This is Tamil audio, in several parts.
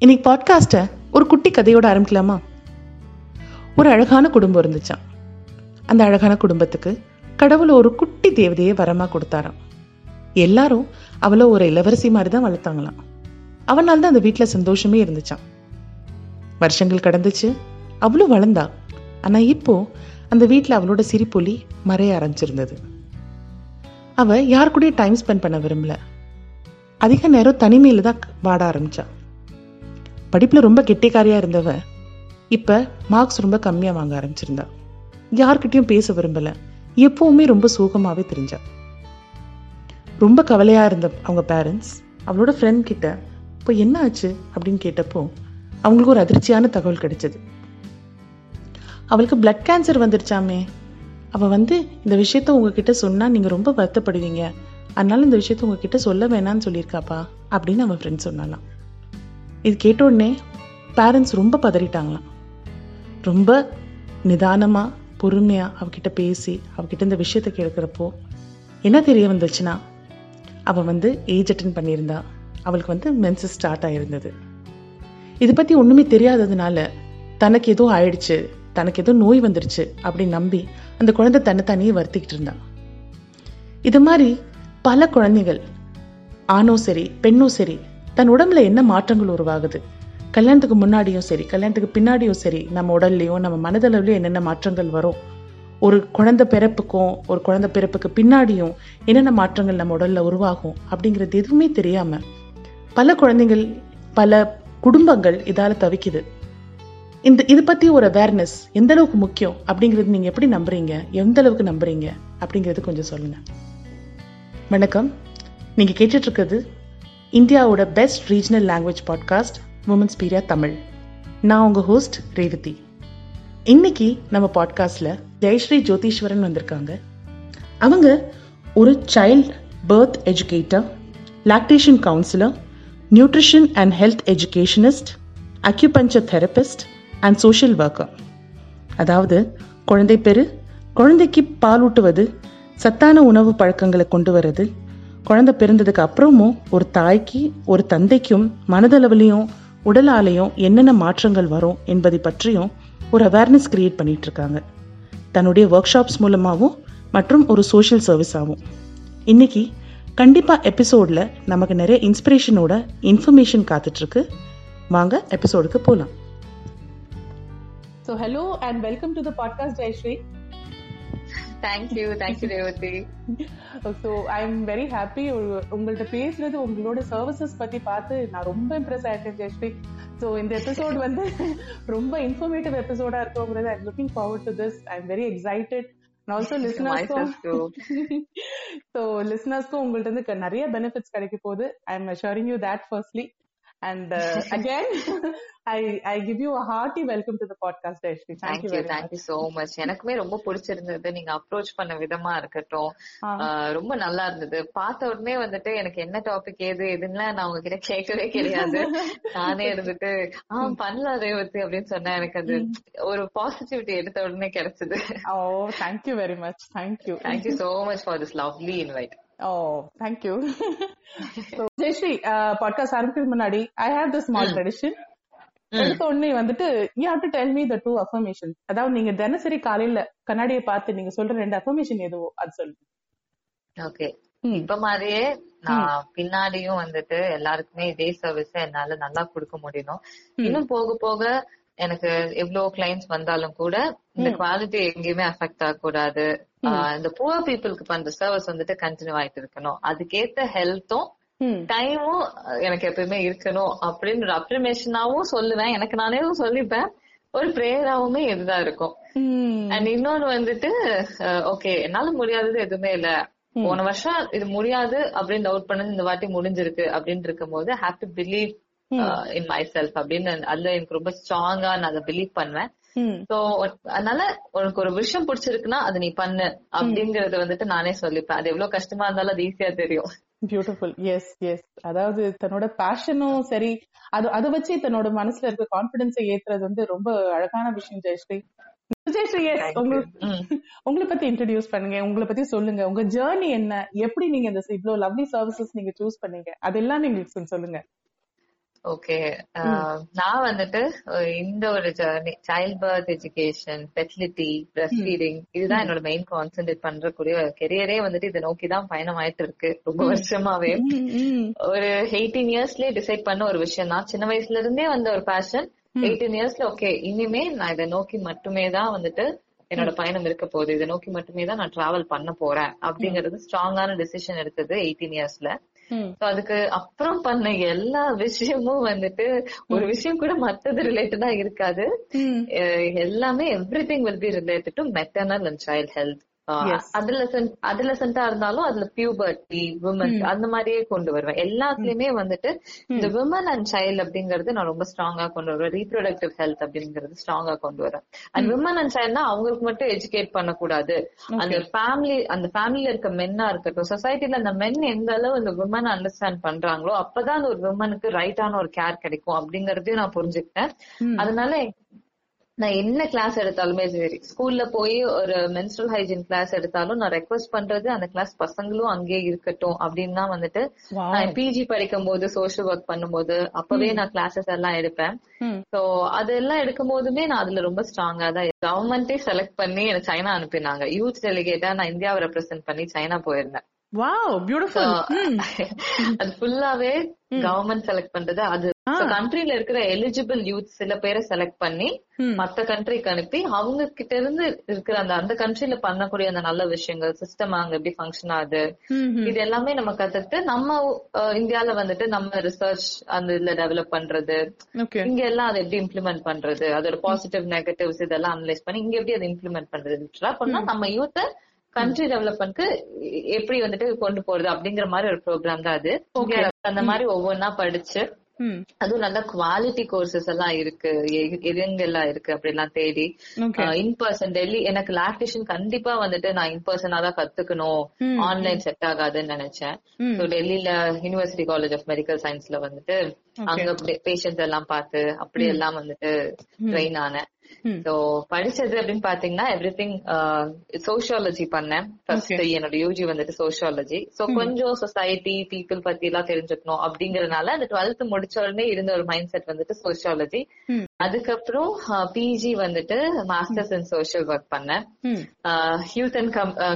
இன்னைக்கு பாட்காஸ்ட்டை ஒரு குட்டி கதையோட ஆரம்பிக்கலாமா? ஒரு அழகான குடும்பம் இருந்துச்சான் அந்த அழகான குடும்பத்துக்கு கடவுள் ஒரு குட்டி தேவதையை வரமாக கொடுத்தாராம். எல்லாரும் அவளை ஒரு இளவரசி மாதிரி தான் வளர்த்தாங்களாம். அவனால் தான் அந்த வீட்டில் சந்தோஷமே இருந்துச்சான் வருஷங்கள் கடந்துச்சு அவளும் வளர்ந்தா. ஆனால் இப்போ அந்த வீட்டில் அவளோட சிரிப்பொலி மறைய ஆரம்பிச்சிருந்தது. அவள் யார் கூடயும் டைம் ஸ்பெண்ட் பண்ண விரும்பல. அதிக நேரம் தனிமையில் தான் வாட ஆரம்பிச்சா. படிப்பில் ரொம்ப கெட்டிக்காரியாக இருந்தவ இப்போ மார்க்ஸ் ரொம்ப கம்மியாக வாங்க ஆரம்பிச்சிருந்தா. யார்கிட்டையும் பேச விரும்பல. எப்போவுமே ரொம்ப சோகமாகவே தெரிஞ்சா. ரொம்ப கவலையாக இருந்த அவங்க பேரண்ட்ஸ் அவளோட ஃப்ரெண்ட் கிட்ட இப்போ என்ன ஆச்சு? அப்படின்னு கேட்டப்போ அவங்களுக்கு ஒரு அதிர்ச்சியான தகவல் கிடைச்சது. அவளுக்கு பிளட் கேன்சர் வந்துருச்சாமே. அவள் வந்து இந்த விஷயத்த உங்ககிட்ட சொன்னால் நீங்கள் ரொம்ப வருத்தப்படுவீங்க. அதனால இந்த விஷயத்த உங்ககிட்ட சொல்ல வேணாம்னு சொல்லியிருக்காப்பா அப்படின்னு அவன் ஃப்ரெண்ட் சொன்னாலாம் இது கேட்ட உடனே பேரண்ட்ஸ் ரொம்ப பதறிட்டாங்களாம். ரொம்ப நிதானமாக பொறுமையாக அவகிட்ட பேசி அவகிட்ட இந்த விஷயத்தை கேட்குறப்போ என்ன தெரிய வந்துச்சுன்னா அவள் வந்து ஏஜ் அட்டன் பண்ணியிருந்தா. அவளுக்கு வந்து மென்சஸ் ஸ்டார்ட் ஆகிருந்தது இதை பற்றி ஒன்றுமே தெரியாததுனால தனக்கு ஏதோ ஆயிடுச்சு தனக்கு ஏதோ நோய் வந்துருச்சு அப்படின்னு நம்பி அந்த குழந்தை தன்னை தனியே வருத்திக்கிட்டு இருந்தான் இது மாதிரி பல குழந்தைகள் ஆணோ சரி பெண்ணோ சரி தன் உடம்புல என்ன மாற்றங்கள் உருவாகுது? கல்யாணத்துக்கு முன்னாடியும் சரி கல்யாணத்துக்கு பின்னாடியும் சரி நம்ம உடல்லையும் நம்ம மனதளவுலையும் என்னென்ன மாற்றங்கள் வரும்? ஒரு குழந்தை பிறப்புக்கும் ஒரு குழந்தை பிறப்புக்கு பின்னாடியும் என்னென்ன மாற்றங்கள் நம்ம உடலில் உருவாகும் அப்படிங்கிறது எதுவுமே தெரியாமல் பல குழந்தைகள் பல குடும்பங்கள் இதால் தவிக்குது. இந்த இது பற்றி ஒரு அவேர்னஸ் எந்த அளவுக்கு முக்கியம் அப்படிங்கிறது நீங்கள் எப்படி நம்புறீங்க? எந்த அளவுக்கு நம்புறீங்க? அப்படிங்கிறது கொஞ்சம் சொல்லுங்கள் வணக்கம். நீங்கள் கேட்டுட்ருக்கிறது இந்தியாவோட best regional language podcast women's பீரியா Tamil நான் உங்கள் ஹோஸ்ட் ரேவதி. இன்னைக்கு நம்ம பாட்காஸ்டில் ஜெயஸ்ரீ ஜோதீஸ்வரன் வந்திருக்காங்க. அவங்க ஒரு child birth educator lactation counsellor nutrition and health educationist acupuncture therapist and social worker அதாவது குழந்தை பெரு குழந்தைக்கு பாலூட்டுவது சத்தான உணவு பழக்கங்களை கொண்டு வர்றது குழந்தை பிறந்ததுக்கு அப்புறமும் ஒரு தாய்க்கு ஒரு தந்தைக்கும் மனதளவுலையும் உடலாலையும் என்னென்ன மாற்றங்கள் வரும் என்பதை பற்றியும் ஒரு அவேர்னஸ் கிரியேட் பண்ணிட்டு இருக்காங்க தன்னுடைய ஒர்க் ஷாப்ஸ் மூலமாகவும் மற்றும் ஒரு சோஷியல் சர்வீஸாகவும் இன்னைக்கு கண்டிப்பா எபிசோட்ல நமக்கு நிறைய இன்ஸ்பிரேஷனோட இன்ஃபர்மேஷன் காத்துட்ருக்கு. வாங்க எபிசோடுக்கு போலாம். So hello and welcome to the podcast Jayashree thank you thank you Revathi so I am very happy உங்கள்ட்ட பேசுறது உங்களோட சர்வீசஸ் பத்தி பார்த்து நான் ரொம்ப இம்ப்ரெஸ் ஆயிட்டேன் ஜெயஸ்ரீ. ஸோ இந்த எபிசோட் வந்து ரொம்ப இன்ஃபர்மேட்டிவ் எபிசோடா இருக்குங்கிறது I looking forward to this I am very excited also லிஸ்னர்ஸ்க்கும் so லிஸ்னர்ஸ்க்கும் உங்கள்ட்ட இருந்து நிறைய பெனிஃபிட்ஸ் கிடைக்க போகுது. I am assuring you that firstly and again I I give you hearty welcome to the podcast Jayashree thank you thank you so much எனக்குமே ரொம்ப பிடிச்சிருந்தது. நீங்க அப்ரோச் பண்ண விதமா இருக்கட்டும். ரொம்ப நல்லா இருந்தது. பார்த்த உடனே வந்துட்டு எனக்கு என்ன டாபிக் ஏது எதுன்னு நான் உங்ககிட்ட கேட்கவே கிடையாது. நானே இருந்துட்டு ஆஹ் பண்ணலாம் ரேவதி அப்படின்னு சொன்னேன். எனக்கு அது ஒரு பாசிட்டிவிட்டி எடுத்த உடனே கிடைச்சது. ஓ thank you very much thank you thank you so much for this lovely invite oh thank you Jayashree podcast ஆரம்பிக்கிறதுக்கு முன்னாடி I have the small tradition எடுத்த உடனே வந்துட்டு you have to tell me the two affirmation அதாவது நீங்க தினசரி காலையில கண்ணாடியை பார்த்து நீங்க சொல்ற ரெண்டு அஃபர்மேஷன் எதுவோ அது சொல்லுங்க. ஓகே இப்ப மாதிரியே நான் பின்னாடியும் வந்துட்டு எல்லாருக்குமே இதே சர்வீஸ் என்னால நல்லா கொடுக்க முடியும். இன்னும் போக போக எனக்கு எவ்வளவு கிளைண்ட்ஸ் வந்தாலும் கூட இந்த குவாலிட்டி எங்கேயுமே அஃபெக்ட் ஆகக்கூடாது. இந்த புவர் பீப்புளுக்கு பண்ற சர்வீஸ் வந்துட்டு கண்டினியூ ஆயிட்டு இருக்கணும். அதுக்கேத்த ஹெல்த்தும் டைமும் எனக்கு எப்பயுமே இருக்கணும் அப்படின்னு ஒரு அப்ரிமேஷனாவும் சொல்லுவேன். எனக்கு நானே சொல்லிப்பேன். ஒரு பிரேயராவுமே இதுதான் இருக்கும். அண்ட் இன்னொன்னு வந்துட்டு ஓகே என்னால முடியாதது எதுவுமே இல்ல. போன வருஷம் இது முடியாது அப்படின்னு டவுட் பண்ணது இந்த வாட்டி முடிஞ்சிருக்கு அப்படின்னு இருக்கும் போது have to believe in my self அப்படின்னு அதுல எனக்கு ரொம்ப ஸ்ட்ராங்கா நான் அதை பிலீவ் பண்ணுவேன். சோ அதனால உனக்கு ஒரு விஷயம் பிடிச்சிருக்குன்னா அதை நீ பண்ணு அப்படிங்கறத வந்துட்டு நானே சொல்லிப்பேன். அது எவ்வளவு கஷ்டமா இருந்தாலும் அது ஈஸியா தெரியும். பியூட்டிஃபுல் எஸ் எஸ் அதாவது தன்னோட பேஷனும் சரி அது அதை வச்சு தன்னோட மனசுல இருக்க கான்பிடன்ஸை ஏத்துறது வந்து ரொம்ப அழகான விஷயம் ஜெயஸ்ரீ. ஜெயஸ்ரீ எஸ் உங்களை பத்தி இன்ட்ரடியூஸ் பண்ணுங்க. உங்களை பத்தி சொல்லுங்க. உங்க ஜேர்னி என்ன? எப்படி நீங்க இந்த இவ்வளவு லவ்லி சர்வீசஸ் நீங்க சூஸ் பண்ணீங்க? அதெல்லாம் நீங்க சொல்லுங்க. ஓகே. நான் வந்துட்டு இந்த ஒரு journey child birth education facility breastfeeding இதுதான் என்னோட மெயின் கான்சென்ட்ரேட் பண்றக்கூடிய கெரியரே வந்துட்டு இதை நோக்கி தான் பயணம் ஆயிட்டு இருக்கு ரொம்ப வருஷமாவே. ஒரு எயிட்டீன் இயர்ஸ்லயே டிசைட் பண்ண ஒரு விஷயம் தான். சின்ன வயசுல இருந்தே வந்த ஒரு பேஷன் எயிட்டீன் இயர்ஸ்ல ஓகே இனிமே நான் இதை நோக்கி மட்டுமே தான் வந்துட்டு என்னோட பயணம் இருக்க போகுது. இதை நோக்கி மட்டுமே தான் நான் டிராவல் பண்ண போறேன். அப்படிங்கறது ஸ்ட்ராங்கான டிசிஷன் எடுத்தது எயிட்டீன் இயர்ஸ்ல அதுக்கு அப்புறம் பண்ண எல்லா விஷயமும் வந்துட்டு ஒரு விஷயம் கூட மத்தது ரிலேட்டடா இருக்காது. எல்லாமே everything will be related to maternal and child health Adolescent adolescent-ஆ இருந்தாலும் அதுல பியூபர்ட்டி விமன் அந்த மாதிரியே கொண்டு வருவேன். எல்லாத்துலயுமே வந்துட்டு இந்த விமன் அண்ட் சைல்ட் அப்படிங்கறது நான் ரொம்ப ஸ்ட்ராங்கா கொண்டு வருவேன். ரீப்ரொடக்டிவ் ஹெல்த் அப்படிங்கறது ஸ்ட்ராங்கா கொண்டு வரேன் அண்ட் விமன் அண்ட் சைல்ட்னா அவங்களுக்கு மட்டும் எஜுகேட் பண்ணக்கூடாது. அந்த ஃபேமிலி அந்த ஃபேமிலில இருக்க மென்னா இருக்கட்டும் சொசைட்டில அந்த மென் எந்த அளவு அந்த விமன் அண்டர்ஸ்டாண்ட் பண்றாங்களோ அப்பதான் அந்த ஒரு விமனுக்கு ரைட்டான ஒரு கேர் கிடைக்கும் அப்படிங்கறதையும் நான் புரிஞ்சுக்கிட்டேன். அதனால நான் என்ன கிளாஸ் எடுத்தாலுமே சரி. ஸ்கூல்ல போய் ஒரு மென்ஸ்ட்ரல் ஹைஜீன் கிளாஸ் எடுத்தாலும் நான் ரெக்வஸ்ட் பண்றது அந்த கிளாஸ் பசங்களும் அங்கேயே இருக்கட்டும் அப்படின்னு தான் வந்துட்டு. நான் பிஜி படிக்கும் போது சோஷியல் ஒர்க் பண்ணும்போது அப்பவே நான் கிளாஸஸ் எல்லாம் எடுப்பேன். சோ அதெல்லாம் எடுக்கும் போதுமே நான் அதுல ரொம்ப ஸ்ட்ராங்கா தான் கவர்மெண்டே செலக்ட் பண்ணி எனக்கு சைனா அனுப்பினாங்க. யூத் டெலிகேட்டா நான் இந்தியாவை ரெப்ரசென்ட் பண்ணி சைனா போயிருந்தேன். வாவ் பியூட்டிஃபுல் அது ஃபுல்லாவே கவர்மெண்ட் செலக்ட் பண்றது அது கண்ட்ரில இருக்கிற எலிஜிபிள் யூத் சில பேரை செலக்ட் பண்ணி மத்த கண்ட்ரிக்கு அனுப்பி அவங்க கிட்ட இருந்து இருக்கிற அந்த அந்த கண்ட்ரில பண்ணக்கூடிய அந்த நல்ல விஷயங்கள் சிஸ்டம் அங்க எப்படி ஃபங்க்ஷன் ஆகுது இது எல்லாமே நம்ம கத்துட்டு நம்ம இந்தியால வந்துட்டு நம்ம ரிசர்ச் அந்த இதுல டெவலப் பண்றது இங்க எல்லாம் அதை எப்படி இம்ப்ளிமெண்ட் பண்றது அதோட பாசிட்டிவ் நெகட்டிவ்ஸ் இதெல்லாம் அனலைஸ் பண்ணி இங்க எப்படி அதை இம்ப்ளிமெண்ட் பண்றது பண்ணா நம்ம யூத்த கண்ட்ரி டெவலப்மெண்ட்க்கு எப்படி வந்துட்டு கொண்டு போறது அப்படிங்கிற மாதிரி ஒரு ப்ரோக்ராம் தான் அது. அந்த மாதிரி ஒவ்வொன்னா படிச்சு அதுவும் நல்ல குவாலிட்டி கோர்சஸ் எல்லாம் இருக்கு. எ- எங்கெல்லாம் இருக்கு அப்படிலாம் தேடி. ஓகே இன் பர்சன் டெல்லி எனக்கு லாக்டேஷன் கண்டிப்பா வந்துட்டு நான் இன் பர்சனா தான் கத்துக்கணும். ஆன்லைன் செட் ஆகாதுன்னு நினைச்சேன். டெல்லியில யூனிவர்சிட்டி காலேஜ் ஆஃப் மெடிக்கல் சயின்ஸ்ல வந்துட்டு அங்க பேஷண்ட்ஸ் எல்லாம் பார்த்து அப்படி எல்லாம் வந்துட்டு ட்ரெயின் ஆனேன். சோ படிச்சது அப்படின்னு பாத்தீங்கன்னா எவ்ரி திங் சோசியாலஜி பண்ணேன். ஃபர்ஸ்ட் என்னோட யூஜி வந்துட்டு சோசியாலஜி சோ கொஞ்சம் சொசைட்டி பீப்புள் பத்தி எல்லாம் தெரிஞ்சுக்கணும் அப்படிங்கறதுனால அந்த டுவெல்த் முடிச்ச உடனே இருந்த ஒரு மைண்ட் செட் வந்துட்டு சோசியாலஜி. அதுக்கப்புறம் பிஜி வந்துட்டு மாஸ்டர்ஸ் இன் சோஷியல் ஒர்க் பண்ணேன். ம். யூத் அண்ட்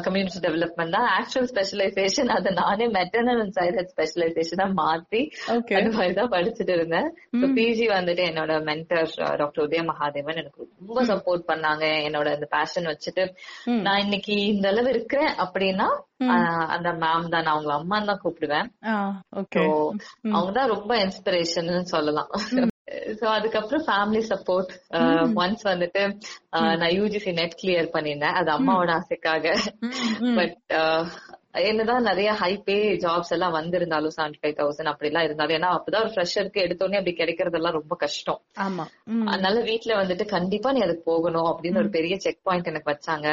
கம்யூனிட்டி டெவலப்மெண்ட் தான். ஆக்சுவல் ஸ்பெஷலைசேஷன் அதை நானே மெட்டர்னல் அண்ட் சைல்ட் ஹெல்த் ஸ்பெஷலைசேஷனா மாத்தி அது மாதிரி தான் படிச்சுட்டு இருந்தேன். பிஜி வந்துட்டு என்னோட மென்டர் டாக்டர் உதய மகாதேவன் எனக்கு ரொம்ப சப்போர்ட் பண்ணாங்க. என்னோட அந்த பேஷன் வச்சுட்டு நான் இன்னைக்கு இந்த அளவு இருக்கிறேன் அப்படின்னா அந்த மேம் தான். நான் அவங்க அம்மா தான் கூப்பிடுவேன். அவங்க தான் ரொம்ப இன்ஸ்பிரேஷன் சொல்லலாம். சோ அதுக்கப்புறம் ஃபேமிலி சப்போர்ட் ஒன்ஸ் வந்துட்டு ஆஹ், நான் யூஜிசி நெட் கிளியர் பண்ணியிருந்தேன். அது அம்மாவோட ஆசைக்காக. பட் என்னதான் நிறைய ஹை பே ஜாப்ஸ் எல்லாம் வந்திருந்தாலும் செவன்டி ஃபைவ் தௌசண்ட் அப்படி எல்லாம் இருந்தாலும் ஏன்னா அப்பதான் ஒரு ஃப்ரெஷருக்கு எடுத்தோடனே அப்படி கிடைக்கிறதெல்லாம் ரொம்ப கஷ்டம். அதனால வீட்ல வந்துட்டு கண்டிப்பா நீ அதுக்கு போகணும் அப்படின்னு ஒரு பெரிய செக் பாயிண்ட் எனக்கு வச்சாங்க.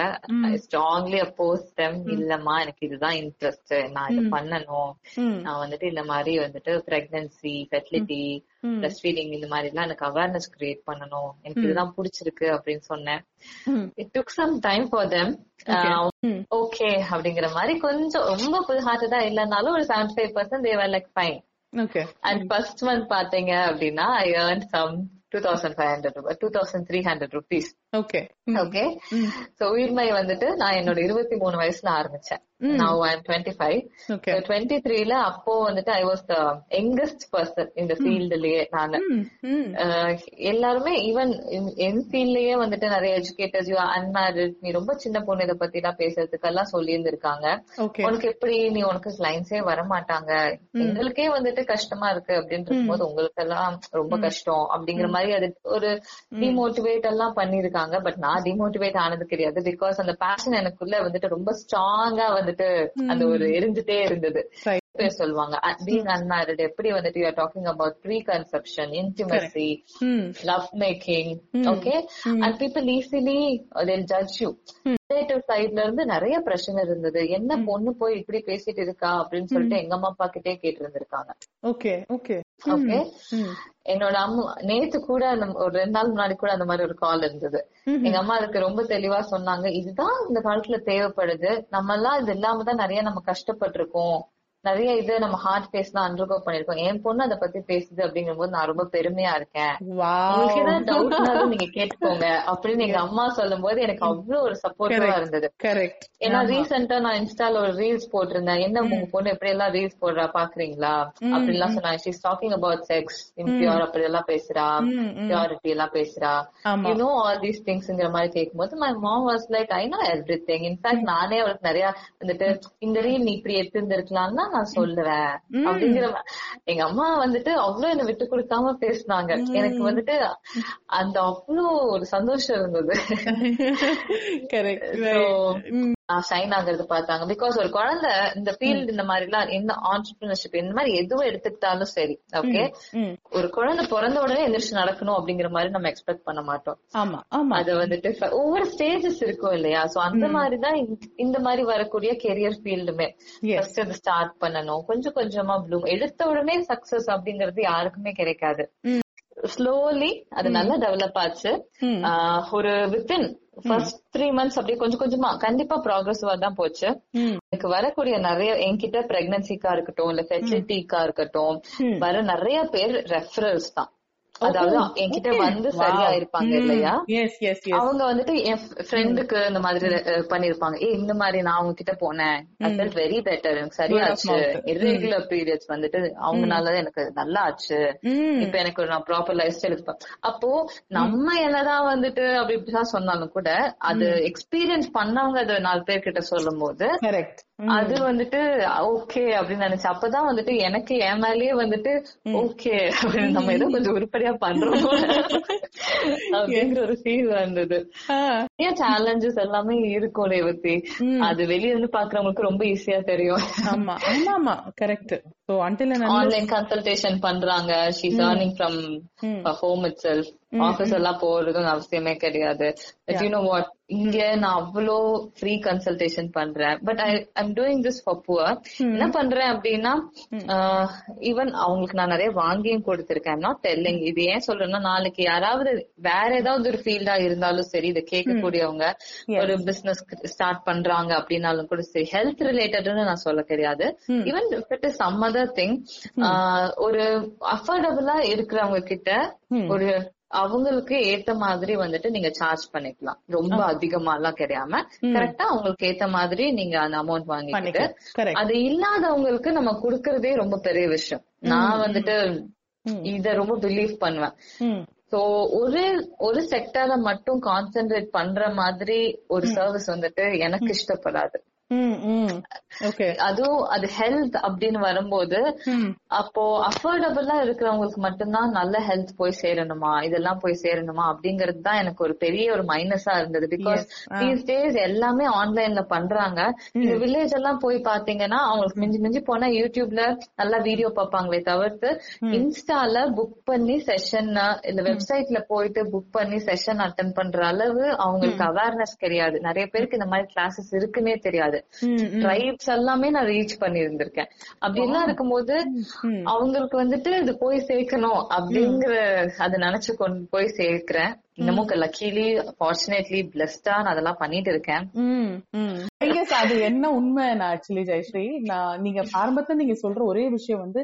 ஸ்ட்ராங்லி அப்போஸ் தெம் இல்லம்மா எனக்கு இதுதான் இன்ட்ரெஸ்ட் நான் இது பண்ணணும். நான் வந்துட்டு இந்த மாதிரி வந்துட்டு பிரெக்னன்சி ஃபெர்டிலிட்டி பிரஸ்ட் ஃபீடிங் இந்த மாதிரி எல்லாம் எனக்கு அவேர்னஸ் கிரியேட் பண்ணணும். எனக்கு இதுதான் பிடிச்சிருக்கு அப்படின்னு சொன்னேன். It took some time for them okay அப்படிங்கிற மாதிரி கொஞ்சம் ரொம்ப ஃபுல் ஹார்ட்டடா இல்லைனாலும் ஒரு seventy five percent they were like fine okay and first month பாத்தீங்க அப்படின்னா I earn some two thousand five hundred two thousand three hundred rupees okay okay so உயிர்மை வந்துட்டு நான் என்னோட இருபத்தி மூணு வயசுல ஆரம்பிச்சேன். நான் ஐ டுவெண்ட்டி ஃபைவ் டுவெண்ட்டி த்ரீல அப்போ வந்துட்டு I was the youngest person இந்த ஃபீல்டுலயே நான். ம் ம் அஹ் எல்லாருமே ஈவன் என் ஃபீல்ட்லயே வந்துட்டு நிறைய எஜுகேட்டர்ஸ் யூ அன்மேரிட் நீ ரொம்ப சின்ன பொண்ணு இதை பத்தி எல்லாம் பேசுறதுக்கு எல்லாம் சொல்லி இருந்திருக்காங்க உனக்கு எப்படி நீ உனக்கு லைன்ஸே வர மாட்டாங்க எங்களுக்கே வந்துட்டு கஷ்டமா இருக்கு அப்படின்னு போது உங்களுக்கு எல்லாம் ரொம்ப கஷ்டம் அப்படிங்கிற மாதிரி அது ஒரு டிமோட்டிவேட் எல்லாம் பண்ணிருக்காங்க பட் நான் டிமோட்டிவேட் ஆனது கிடையாது. பிகாஸ் அந்த பேஷன் எனக்குள்ள வந்துட்டு ரொம்ப ஸ்ட்ராங்கா வந்துட்டு அந்த ஒரு எரிஞ்சுட்டே இருந்தது. பேர் சொல்லுவாங்க. பீங் அன்மேரிட் எப்படி வந்துட்டு you talking about preconception intimacy love making okay and people easily judge you. Relative சைட்ல இருந்து நிறைய பிரச்சனை இருந்தது. என்ன பொண்ணு போய் இப்படி பேசிட்டு இருக்கா? அப்படின்னு சொல்லிட்டு எங்க அம்மா அப்பா கிட்டே கேட்டு இருந்திருக்காங்க ஓகே. ஓகே ஓகே என்னோட அம்மா நேத்து கூட ஒரு ரெண்டு நாள் முன்னாடி கூட அந்த மாதிரி ஒரு கால் இருந்தது. எங்க அம்மா அதுக்கு ரொம்ப தெளிவா சொன்னாங்க இதுதான் இந்த காலத்துல தேவைப்படுது. நம்ம எல்லாம் இது இல்லாம தான் நிறைய நம்ம கஷ்டப்பட்டிருக்கோம். நிறைய இது நம்ம ஹார்ட் ஃபேஸ்லாம் அண்டர்கோ பண்ணிருக்கோம் என் பொண்ணு அதை பத்தி பேசுது அப்படிங்கும்போது நான் ரொம்ப பெருமையா இருக்கேன். உங்களுக்கு ஏதாவது டவுட்னாலும் நீங்க கேட்டுக்கோங்க அப்படின்னு எங்க அம்மா சொல்லும் போது எனக்கு அவ்வளவு ஒரு சப்போர்ட்டிவா இருந்தது. ஏன்னா ரீசெண்டா நான் இன்ஸ்டால ஒரு ரீல்ஸ் போட்டிருந்தேன். என்ன உங்க பொண்ணு எப்படி எல்லாம் ரீல்ஸ் போடுறா பாக்குறீங்களா அப்படி எல்லாம் சொன்னாங்க. She's talking about sex impure அப்படி எல்லாம் பேசுறா. பியூரிட்டி எல்லாம் பேசுறா. யூ நோ ஆல் தீஸ் திங்ஸ்ங்கிற மாதிரி கேட்கும்போது my mom was like I know everything in fact நானே அவளுக்கு நிறைய வந்துட்டு இந்த ரீல் நீ இப்படி எடுத்து நான் சொல்லுவேன். அப்படிங்கிற எங்க அம்மா வந்துட்டு அவ்வளவு என்ன விட்டு கொடுக்காம பேசினாங்க. எனக்கு வந்துட்டு அந்த அவ்வளவு ஒரு சந்தோஷம் இருந்தது. ஷைன் ஆகுறது பார்த்தாங்க பிகாஸ் ஒரு குழந்தை இந்த ஃபீல்டு இந்த மாதிரி எல்லாம் என்ன ஆண்டர்பிரினர்ஷிப் இந்த மாதிரி எதுவும் எடுத்துக்கிட்டாலும் சரி ஓகே ஒரு குழந்தை பிறந்த உடனே எந்திரிச்சு நடக்கணும் அப்படிங்கிற மாதிரி நம்ம எக்ஸ்பெக்ட் பண்ண மாட்டோம். அது வந்துட்டு ஒவ்வொரு ஸ்டேஜஸ் இருக்கும் இல்லையா? சோ அந்த மாதிரிதான் இந்த மாதிரி வரக்கூடிய கெரியர் ஃபீல்டுமே ஃபர்ஸ்ட் அது ஸ்டார்ட் பண்ணணும். கொஞ்சம் கொஞ்சமா ப்ளூம் எடுத்த உடனே சக்சஸ் அப்படிங்கறது யாருக்குமே கிடைக்காது. ஸ்லோலி அது நல்லா டெவலப் ஆச்சு. ஒரு வித்தின் ஃபர்ஸ்ட் த்ரீ மந்த்ஸ் அப்படியே கொஞ்சம் கொஞ்சமா கண்டிப்பா ப்ராக்ரஸிவா தான் போச்சு. எனக்கு வரக்கூடிய நிறைய என்கிட்ட பிரெக்னன்சிக்கா இருக்கட்டும் இல்ல ஃபெர்டிலிட்டிக்கா இருக்கட்டும் வர நிறைய பேர் ரெஃபரல்ஸ் தான். அதாவது என்கிட்ட வந்து சரியா இருப்பாங்க இல்லையா? அவங்க வந்துட்டு என் ஃப்ரெண்டுக்கு இந்த மாதிரி பண்ணிருப்பாங்க. ஏ இந்த மாதிரி நான் அவங்க கிட்ட போனேன் ஐ ஃபெல்ட் வெரி பெட்டர் எனக்கு சரியாச்சு இர்ரெகுலர் பீரியட்ஸ் வந்துட்டு அவங்கனாலதான் எனக்கு நல்லா ஆச்சு. இப்ப எனக்கு நான் ப்ராப்பர் லைஃப் ஸ்டைல் அப்போ நம்ம என்னதான் வந்துட்டு அப்படி இப்படிதான் சொன்னாலும் கூட அது எக்ஸ்பீரியன்ஸ் பண்ணவங்க அது நாலு பேர் கிட்ட சொல்லும் போது அது வந்துட்டு ஓகே அப்படின்னு நினைச்சேன் அப்பதான் வந்துட்டு எனக்கு என் மேலயே வந்துட்டு ஓகே அப்படின்னு நம்ம ஏதோ கொஞ்சம் உருப்படியா பண்றோம் அப்படிங்கிற ஒரு ஃபீல் வந்தது. ஏன் சேலஞ்சஸ் எல்லாமே இருக்கும் ரேவதி. அது வெளிய இருந்து பாக்குறவங்களுக்கு ரொம்ப ஈஸியா தெரியும். ஆமா. ஆமா correct so until online consultation பண்றாங்க. She's earning from home itself office எல்லாம் போறதும் அவசியமே கிடையாது. பட் யூ நோ வாட் இங்க நான் அவ்வளோ ஃப்ரீ கன்சல்டேஷன் பண்றேன். But I I'm doing this for poor என்ன பண்றேன் அப்படின்னா ஈவன் அவங்களுக்கு நான் நிறைய வாங்கியும் கொடுத்திருக்கேன். நாட் டெல்லிங் இது ஏன் சொல்றேன்னா நாளைக்கு யாராவது வேற ஏதாவது ஒரு ஃபீல்டா இருந்தாலும் சரி இதை கேட்கக்கூடியவங்க ஒரு பிசினஸ் ஸ்டார்ட் பண்றாங்க அப்படின்னாலும் கூட சரி ஹெல்த் ரிலேட்டட்னு நான் சொல்ல கிடையாது. Even it is some other thing ஒரு அஃபோர்டபுளா இருக்கிறவங்க கிட்ட ஒரு அவங்களுக்கு ஏத்த மாதிரி வந்துட்டு நீங்க சார்ஜ் பண்ணிக்கலாம். ரொம்ப அதிகமா எல்லாம் கிடையாம கரெக்டா அவங்களுக்கு ஏத்த மாதிரி நீங்க அந்த அமௌண்ட் வாங்கிட்டு அது இல்லாதவங்களுக்கு நம்ம குடுக்கறதே ரொம்ப பெரிய விஷயம். நான் வந்துட்டு இத ரொம்ப பிலீவ் பண்ணுவேன். சோ ஒரு ஒரு செக்டரை மட்டும் கான்சென்ட்ரேட் பண்ற மாதிரி ஒரு சர்வீஸ் வந்துட்டு எனக்கு இஷ்டப்படாது. அதுவும் அது ஹெல்த் அப்படின்னு வரும்போது அப்போ அஃபோர்டபுளா இருக்கிறவங்களுக்கு மட்டும்தான் நல்ல ஹெல்த் போய் சேரணுமா? இதெல்லாம் போய் சேரணுமா? அப்படிங்கறது தான் எனக்கு ஒரு பெரிய ஒரு மைனஸா இருந்தது. பிகாஸ் தீஸ் டேஸ் எல்லாமே ஆன்லைன்ல பண்றாங்க. இந்த வில்லேஜ் எல்லாம் போய் பாத்தீங்கன்னா அவங்களுக்கு மிஞ்சி மிஞ்சி போனா யூடியூப்ல நல்லா வீடியோ பார்ப்பாங்களே தவிர்த்து இன்ஸ்டால புக் பண்ணி செஷன் இல்ல வெப்சைட்ல போயிட்டு புக் பண்ணி செஷன் அட்டன் பண்ற அளவு அவங்களுக்கு அவேர்னஸ் கிடையாது. நிறைய பேருக்கு இந்த மாதிரி கிளாஸஸ் இருக்குன்னே தெரியாது. ட்ரைப்ஸ் எல்லாமே நான் ரீச் பண்ணி இருந்திருக்கேன் அப்படி எல்லாம் இருக்கும்போது அவங்களுக்கு வந்துட்டு இது போய் சேர்க்கணும் அப்படிங்கிற அதை நினைச்சு கொண்டு போய் சேர்க்கிறேன். இன்னமும் லக்கிலி ஃபார்ச்சுனேட்லி பிளஸ்டா நான் அதெல்லாம் பண்ணிட்டு இருக்கேன். அது என்ன உண்மை நான் ஆக்சுவலி ஜெயஸ்ரீ? நான் நீங்க ஆரம்பத்துல நீங்க சொல்ற ஒரே விஷயம் வந்து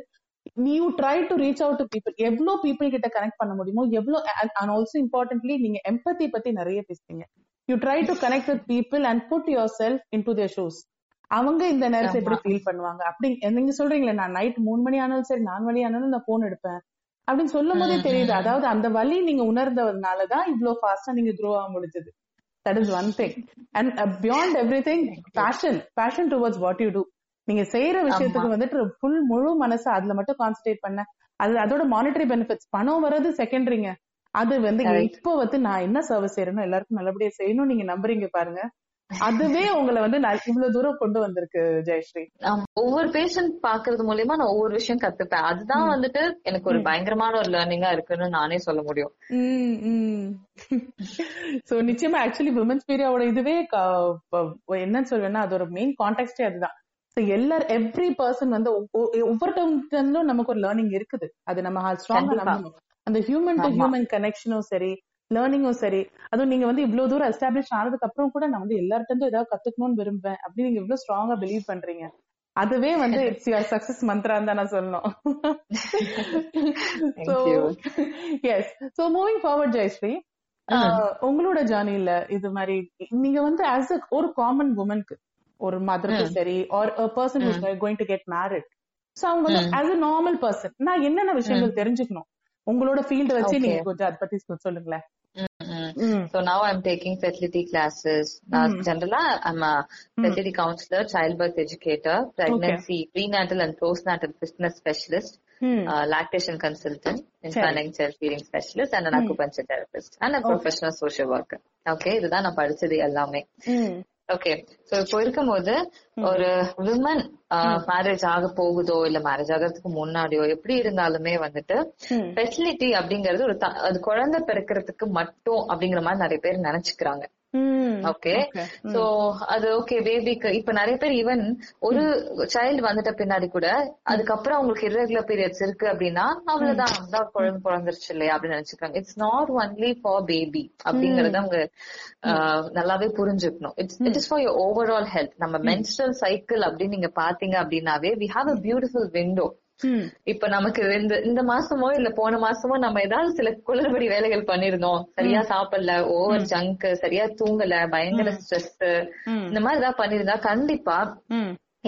you try to reach out to people எவ்வளவு பீப்புள் கிட்ட கனெக்ட் பண்ண முடியுமோ எவ்வளவு அண்ட் ஆல்சோ இம்பார்ட்டன்ட்லி நீங்க எம்பத்தி பத்தி நிறைய பேசுறீங்க you try to connect with people and put yourself in to shoes அவங்க இந்த நேரத்தை எப்படி ஃபீல் பண்ணுவாங்க? அப்படி நீங்க சொல்றீங்களே நான் நைட் மூணு மணி ஆனாலும் சரி நாலு மணி ஆனாலும் நான் போன் எடுப்பேன். அப்படின்னு சொல்லும் போதே தெரியுது. அதாவது அந்த வழி நீங்க உணர்ந்ததுனாலதான் இவ்வளவு ஃபாஸ்டா நீங்க க்ரோ ஆக முடிஞ்சது. That is one thing and beyond everything passion passion towards what you do நீங்க செய்யற விஷயத்துக்கு வந்துட்டு ஃபுல் முழு மனசு அதுல மட்டும் கான்சென்ட்ரேட் பண்ண. அது அதோட மானிட்டரி பெனிஃபிட்ஸ் பணம் வர்றது செகண்டரிங்க அது வந்து இப்போ வந்து நான் என்ன சர்வீஸ் செய்யறேனோ எல்லாருக்கும் நல்லபடியா செய்யணும் நீங்க நம்புறீங்க பாருங்க. அதுவே உங்களை வந்து இவ்வளவு தூரம் கொண்டு வந்திருக்கு ஜெயஸ்ரீ. ஒவ்வொரு பேஷண்ட் பாக்குறது மூலியமா நான் ஒவ்வொரு விஷயம் கத்துப்பேன். அதுதான் வந்துட்டு எனக்கு ஒரு பயங்கரமான ஒரு லேர்னிங்கா இருக்குன்னு நானே சொல்ல முடியும். சோ நிச்சயமா ஆக்சுவலி விமன்ஸ் பீரியாவோட இதுவே என்னன்னு சொல்வேன்னா அதோட மெயின் கான்டெக்டே அதுதான். எல்லார் எவ்ரி பர்சன் வந்து ஒவ்வொருத்தவங்களும் நமக்கு ஒரு லேர்னிங் இருக்குது. அது நம்ம ஸ்ட்ராங்கா நம்பணும். அந்த ஹியூமன் டு ஹியூமன் கனெக்ஷனும் சரி லேர்னிங்கும் சரி அதுவும் நீங்க வந்து இவ்வளவு தூரம் எஸ்டாப்ளிஷ் ஆனதுக்கு அப்புறம் கூட நான் வந்து எல்லார்ட்ட ஏதாவது கத்துக்கணும்னு விரும்புவேன். அப்படின்னு நீங்க இவ்வளவு ஸ்ட்ராங்கா பிலீவ் பண்றீங்க. அதுவே வந்து இட்ஸ் யுவர் சக்சஸ் மந்த்ரா தான் நான் சொல்லணும். Yes so moving forward Jayashree உங்களோட ஜேர்னில இது மாதிரி நீங்க வந்து ஆஸ் அ ஒரு காமன் உமனுக்கு ஒரு மதருக்கு சரி or a person going to get married so அவங்க வந்து ஆஸ் அ நார்மல் பர்சன் நான் என்னென்ன விஷயங்கள் தெரிஞ்சுக்கணும்? உங்களோட ஃபீல்ட் வச்சு நீங்க கொஞ்சம் அதை பத்தி சொ- சொல்லுங்களேன் ம். So now I'm taking fertility classes. Now, generally, I'm a fertility counselor, childbirth educator, pregnancy, prenatal and postnatal fitness specialist, Hmm. uh, lactation consultant, infant child feeding specialist, and an acupuncture therapist, and a professional social worker. Okay, இதுதான் நான் படிச்சது எல்லாமே. ஓகே சோ இப்போ இருக்கும்போது ஒரு விமன் மேரேஜ் ஆக போகுதோ இல்ல மேரேஜ் ஆகிறதுக்கு முன்னாடியோ எப்படி இருந்தாலுமே வந்துட்டு. ஃபெசிலிட்டி அப்படிங்கறது ஒரு அது குழந்தை பிறக்கிறதுக்கு மட்டும் அப்படிங்கிற மாதிரி நிறைய பேர் நினைச்சுக்கிறாங்க. ஓகே. சோ அது ஓகே பேபிக்கு இப்ப நிறைய பேர் ஈவன் ஒரு சைல்டு வந்துட்ட பின்னாடி கூட அதுக்கப்புறம் அவங்களுக்கு irregular பீரியட்ஸ் இருக்கு அப்படின்னா அவ்வளவுதான். அதான் குழந்தை பிறந்துருச்சு இல்லையா அப்படின்னு நினைச்சுக்காங்க it's not only for baby அப்படிங்கறத அவங்க நல்லாவே புரிஞ்சுக்கணும். It's it is for your overall health நம்ம மென்ஸ்ட்ரல் சைக்கிள் அப்படின்னு நீங்க பாத்தீங்க அப்படின்னாவே we have a beautiful window ம். இப்ப நமக்கு இந்த இந்த மாசமோ இல்ல போன மாசமோ நம்ம ஏதாவது சில குளறுபடி வேலைகள் பண்ணிருந்தோம். சரியா சாப்பிடல ஓவர் ஜங்க் சரியா தூங்கல பயங்கர ஸ்ட்ரெஸ். இந்த மாதிரி ஏதாவது பண்ணிருந்தா கண்டிப்பா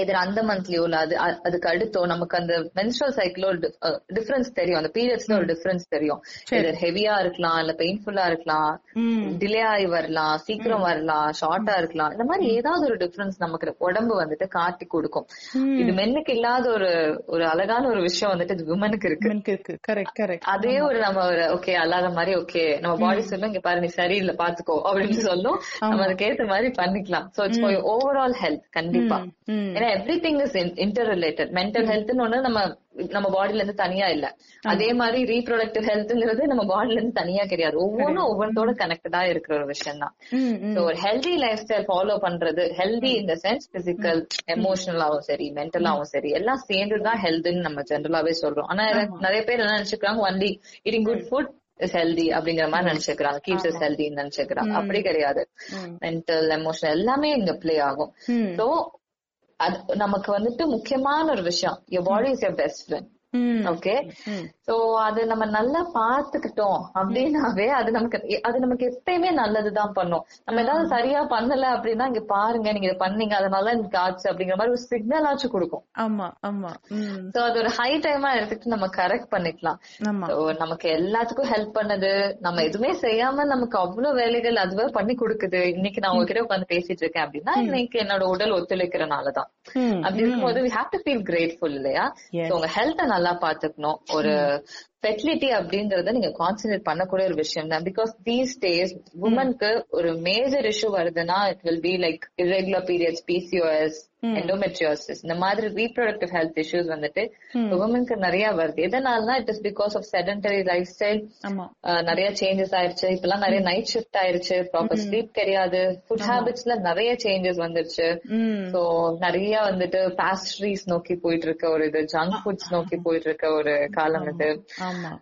இது அந்த மந்த்லயோ இல்ல அது அதுக்கு அடுத்தோ நமக்கு அந்த மென்ஸ்ட்ரல் சைக்கிளோ டிஃபரன்ஸ் தெரியும். அந்த பீரியட்ஸ்ல ஒரு டிஃபரன்ஸ் தெரியும். இது ஹெவியா இருக்கலாம் இல்ல பெயின்ஃபுல்லா இருக்கலாம். டிலே ஆகி வரலாம் சீக்கிரம் வரலாம் ஷார்ட்டா இருக்கலாம். இந்த மாதிரி ஏதாவது ஒரு டிஃபரன்ஸ் நமக்கு உடம்பு வந்துட்டு காட்டி கொடுக்கும். இது மென்னுக்கு இல்லாத ஒரு ஒரு அழகான ஒரு விஷயம் வந்துட்டு இது விமனுக்கு இருக்கு. கரெக்ட் கரெக்ட் அதே ஒரு நம்ம ஒரு ஓகே அல்லாத மாதிரி ஓகே நம்ம பாடி சொல்லும் இங்க பாரு நீ சரியில்லை பாத்துக்கோ அப்படின்னு சொல்லும். நம்ம அதுக்கு ஏத்த மாதிரி பண்ணிக்கலாம். சோ இட்ஸ் ஓவரால் ஹெல்த் கண்டிப்பா. ம். ஏன்னா everything is interrelated mental ஹெல்த்னு ஒண்ணு நம்ம நம்ம பாடில இருந்து தனியா இல்ல. அதே மாதிரி ரீப்ரொடக்டிவ் ஹெல்த்ங்கிறது நம்ம பாடில இருந்து தனியா கிடையாது. ஒவ்வொன்றும் ஒவ்வொன்றோட கனெக்டடா இருக்கிற ஒரு விஷயம் தான் ஒரு ஹெல்தி லைஃப் ஸ்டைல் ஃபாலோ பண்றது ஹெல்தி இந்த சென்ஸ் பிசிக்கல் எமோஷனலாவும் சரி மென்டலாவும் சரி எல்லாம் சேர்ந்துதான் ஹெல்த்னு நம்ம ஜென்ரலாவே சொல்றோம். ஆனா நிறைய பேர் என்ன நினைச்சுக்கிறாங்க only eating good food is healthy அப்படிங்கிற மாதிரி நினைச்சுக்கிறாங்க. Keeps is ஹெல்தின்னு நினைச்சுக்கிறாங்க. அப்படி கிடையாது. மென்டல் எமோஷனல் எல்லாமே இங்க ப்ளே ஆகும். சோ அது நமக்கு வந்துட்டு முக்கியமான ஒரு விஷயம். Your body is your best friend okay. So அது நம்ம நல்லா பாத்துக்கிட்டோம் அப்படின்னாவே அது நமக்கு அது நமக்கு எப்பயுமே நல்லதுதான் பண்ணும். நம்ம ஏதாவது சரியா பண்ணல அப்படின்னா இங்க பாருங்க நீங்க இதை பண்ணீங்க அதனால எனக்கு ஆச்சு அப்படிங்கிற மாதிரி ஒரு சிக்னல் ஆச்சு கொடுக்கும். ஆமா ஆமா. சோ அது ஒரு ஹை டைமா எடுத்துட்டு நம்ம கரெக்ட் பண்ணிக்கலாம். நமக்கு எல்லாத்துக்கும் ஹெல்ப் பண்ணது. நம்ம எதுவுமே செய்யாம நமக்கு அவ்வளவு வேலைகள் அதுவே பண்ணி கொடுக்குது. இன்னைக்கு நான் உங்ககிட்ட உட்காந்து பேசிட்டு இருக்கேன் அப்படின்னா இன்னைக்கு என்னோட உடல் ஒத்துழைக்கிறனாலதான். அப்படி இருக்கும்போது we have to feel grateful இல்லையா? உங்க ஹெல்த்த நல்லா பாத்துக்கணும். ஒரு ஃபெர்டிலிட்டி அப்படிங்கறத நீங்க கான்சென்ட்ரேட் பண்ணக்கூடிய ஒரு விஷயம் தான். பிகாஸ் தீஸ் டேஸ் உமனுக்கு ஒரு மேஜர் இஷ்யூ வருதுன்னா it will be like irregular periods PCOS endometriosis. இந்த மாதிரி ரீப்ரொடக்டிவ் ஹெல்த் இஷ்யூஸ் வந்துட்டு உமனுக்கு நிறைய வருது. எதனாலனா it is because of sedentary lifestyle நிறைய சேஞ்சஸ் ஆயிருச்சு. இப்பெல்லாம் நிறைய நைட் ஷிஃப்ட் ஆயிருச்சு. ப்ராப்பர் ஸ்லீப் கிடையாது ஃபுட் ஹேபிட்ஸ்ல நிறைய சேஞ்சஸ் வந்துருச்சு. சோ நிறைய வந்துட்டு பாஸ்ட்ரிஸ் நோக்கி போயிட்டு இருக்க ஒரு இது ஜங்க் ஃபுட்ஸ் நோக்கி போயிட்டு இருக்க ஒரு காலம் இது. ஆமா.